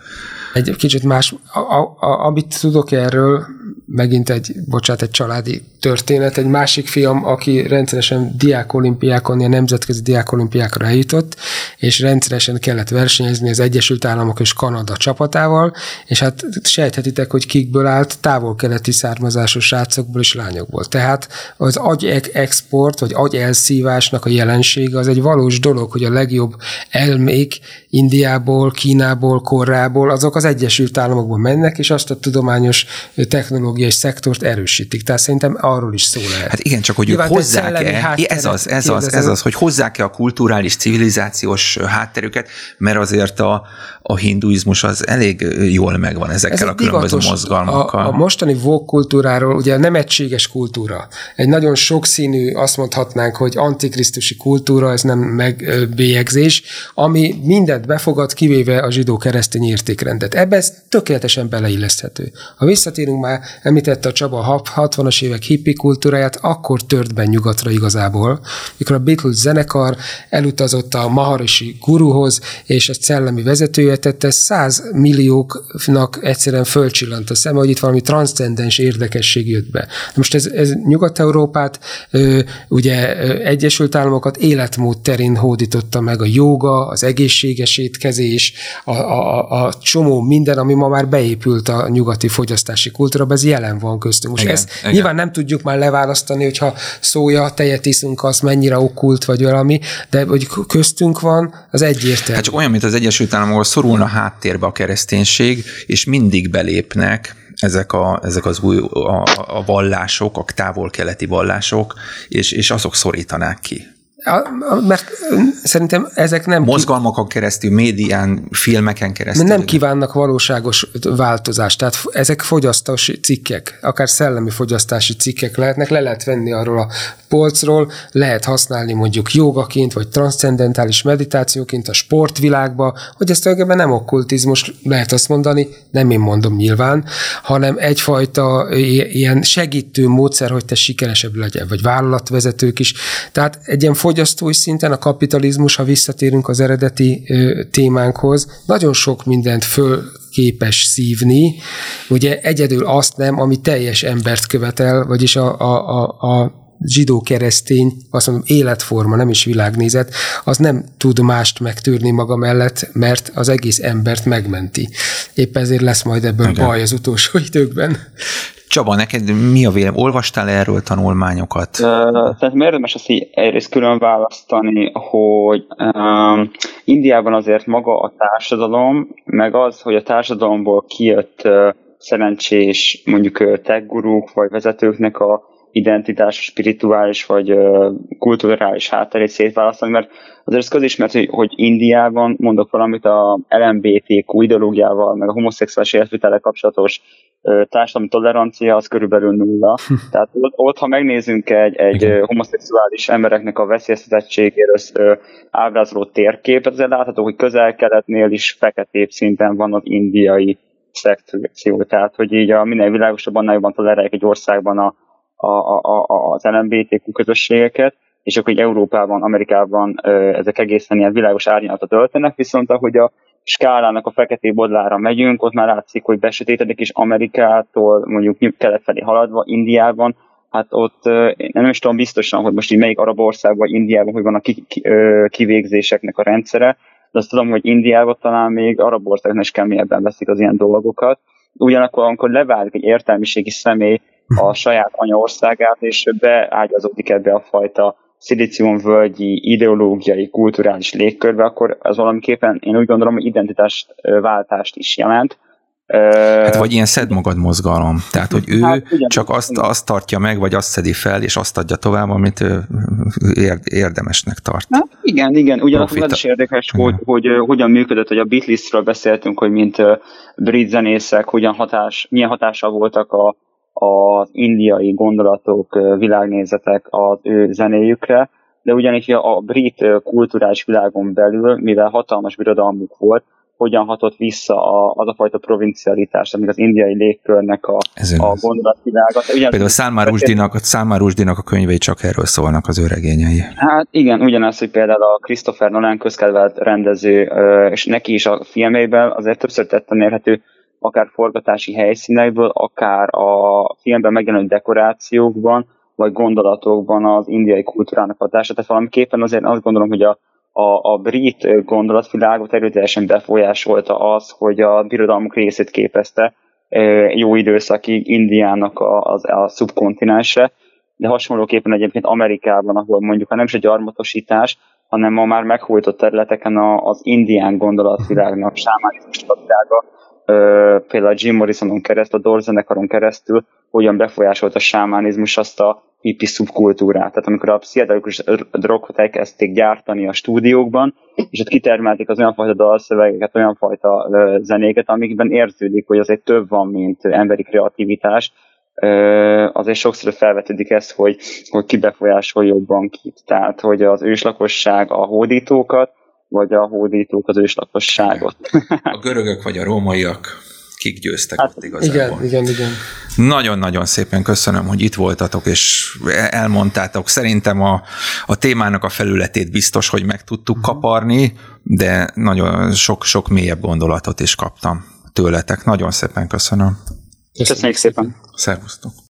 Egy kicsit más, a, a, a, amit tudok erről, megint egy, bocsánat, egy családi történet. Egy másik fiam, aki rendszeresen diákolimpiákon, a nemzetközi diákolimpiákra eljutott, és rendszeresen kellett versenyezni az Egyesült Államok és Kanada csapatával, és hát sejthetitek, hogy kikből állt, távol-keleti származású srácokból és lányokból. Tehát az agy export, vagy agy elszívásnak a jelensége az egy valós dolog, hogy a legjobb elmék Indiából, Kínából, Korrából, azok az Egyesült Államokból mennek, és azt a tudományos technológiát ideológiai szektort erősítik. Tehát szerintem arról is szó lehet. Hát igen, csak hogy ők hozzák-e, ez az, ez az, ez az, hogy hozzák-e a kulturális, civilizációs hátterüket, mert azért a, a hinduizmus az elég jól megvan ezekkel ez a különböző mozgalmakkal. A, a mostani vók kultúráról ugye nem egységes kultúra. Egy nagyon sokszínű, azt mondhatnánk, hogy antikrisztusi kultúra, ez nem megbélyegzés, ami mindent befogad, kivéve a zsidó-keresztény értékrendet. Ebbe ez tökéletesen beleilleszthető. Ha visszatérünk már, említette a Csaba 60-as évek hippi kultúráját, akkor tört be nyugatra igazából, mikor a Beatles zenekar elutazott a Maharishi guruhoz, és egy szellemi vezetője tette, száz millióknak egyszerűen fölcsillant a szeme, hogy itt valami transzcendens érdekesség jött be. Most ez, ez Nyugat-Európát, ugye Egyesült Államokat életmód terén hódította meg a joga, az egészséges étkezés, a, a, a csomó minden, ami ma már beépült a nyugati fogyasztási kultúrába, ez jelen van köztünk. Most igen, ezt igen. nyilván nem tudjuk már leválasztani, hogyha szója, tejet iszunk, az mennyire okkult vagy valami, de hogy köztünk van, az egyértelmű. Hát csak olyan, mint az Egyesült Államokból szorulna háttérbe a kereszténység, és mindig belépnek ezek, a, ezek az új a, a vallások, a távol-keleti vallások, és, és azok szorítanák ki. Mert szerintem ezek nem... Mozgalmakon keresztül, médián, filmeken keresztül. Nem kívánnak valóságos változást, tehát ezek fogyasztási cikkek, akár szellemi fogyasztási cikkek lehetnek, le lehet venni arról a polcról, lehet használni mondjuk jogaként, vagy transzcendentális meditációként a sportvilágba, hogy ez tulajdonképpen nem okkultizmus, lehet azt mondani, nem én mondom nyilván, hanem egyfajta ilyen segítő módszer, hogy te sikeresebb legyen, vagy vállalatvezetők is. Tehát egy ilyen fogyasztói szinten a kapitalizmus, ha visszatérünk az eredeti ö, témánkhoz, nagyon sok mindent föl képes szívni, ugye egyedül azt nem, ami teljes embert követel, vagyis a, a, a, a zsidó-keresztény, azt mondom, életforma, nem is világnézet, az nem tud mást megtűrni maga mellett, mert az egész embert megmenti. Épp ezért lesz majd ebből Igen. baj az utolsó időkben. Csaba, neked mi a vélem? Olvastál erről tanulmányokat? Tehát érdemes azt így egyrészt külön választani, hogy um, Indiában azért maga a társadalom, meg az, hogy a társadalomból kijött uh, szerencsés mondjuk uh, tech gurúk vagy vezetőknek a identitás, spirituális vagy kulturális hátterét szétválasztani, mert azért ez közismert, hogy, hogy Indiában, mondok valamit, a LMBTQ ideológiával, meg a homoszexuális életvitele kapcsolatos társadalmi tolerancia az körülbelül nulla. Tehát ott, ott ha megnézzünk egy, egy homoszexuális embereknek a veszélyeztetettségéről ábrázoló térképet, azért látható, hogy közel-keletnél is feketébb szinten van az indiai szekció. Tehát, hogy így a minél világosabb, annál jobban tolerálják egy országban a a, a, a, az LMBTQ közösségeket, és akkor hogy Európában, Amerikában ezek egészen ilyen világos árnyalatot öltenek, viszont ahogy a skálának a fekete bodlára megyünk, ott már látszik, hogy besötétedik, és Amerikától mondjuk kelet felé haladva, Indiában, hát ott nem is tudom biztosan, hogy most így melyik arab országban vagy Indiában, hogy van a kivégzéseknek a rendszere, de azt tudom, hogy Indiában talán még arab országban is keményebben veszik az ilyen dolgokat. Ugyanakkor, amikor leválik egy értelmiségi személy a saját anyaországát, és beágyazódik ebbe a fajta szilíciumvölgyi ideológiai, kulturális légkörbe, akkor az valamiképpen én úgy gondolom, hogy identitás váltást is jelent. Hát vagy ilyen szed magad mozgalom. Tehát, hogy ő hát, ugyan, csak azt, azt tartja meg, vagy azt szedi fel, és azt adja tovább, amit ő érdemesnek tart. Hát igen, igen. Ugyanakkor ez is érdekes, hogy, hogy, hogy hogyan működött, hogy a Beatlesről beszéltünk, hogy mint brit zenészek, hogyan hatás, milyen hatással voltak a, az indiai gondolatok, világnézetek az ő zenéjükre, de ugyanis a brit kulturális világon belül, mivel hatalmas birodalmuk volt, hogyan hatott vissza a, az a fajta provincialitás, amik az indiai légkörnek a, a gondolatvilága. Például Salman Rushdie-nak, Salman Rushdie-nak a könyvei csak erről szólnak az ő regényei. Hát igen, ugyanaz, hogy például a Christopher Nolan közkedvelt rendező, és neki is a filmeiben azért többször tetten érhető, akár forgatási helyszínekből, akár a filmben megjelenő dekorációkban, vagy gondolatokban az indiai kultúrának hatása. Tehát valamiképpen azért azt gondolom, hogy a, a, a brit gondolatvilágot erőteljesen befolyásolta az, hogy a birodalmuk részét képezte jó időszakig Indiának a, a, a szubkontinense, de hasonlóképpen egyébként Amerikában, ahol mondjuk ha nem is egy gyarmatosítás, hanem ma már meghújtott területeken a, az indián gondolatvilágnak, sámánizmus világa például a Jim Morrisonon keresztül, a Doors zenekaron keresztül hogyan befolyásolt a sámánizmus azt a hippi szubkultúrát. Tehát amikor a pszichedelikus drogot elkezdték gyártani a stúdiókban, és ott kitermelték az olyan fajta dalszövegeket, olyan fajta zenéket, amikben érződik, hogy azért több van, mint emberi kreativitás, azért sokszor felvetődik ez, hogy, hogy ki befolyásol jobban kit. Tehát, hogy az őslakosság a hódítókat, vagy a hódítók az őslakosságot. A görögök vagy a rómaiak kik győztek hát, ott igazából. Igen, igen, igen. Nagyon-nagyon szépen köszönöm, hogy itt voltatok, és elmondtátok. Szerintem a, a témának a felületét biztos, hogy meg tudtuk uh-huh. kaparni, de nagyon sok-sok mélyebb gondolatot is kaptam tőletek. Nagyon szépen köszönöm. Köszönjük szépen. Szervusztok.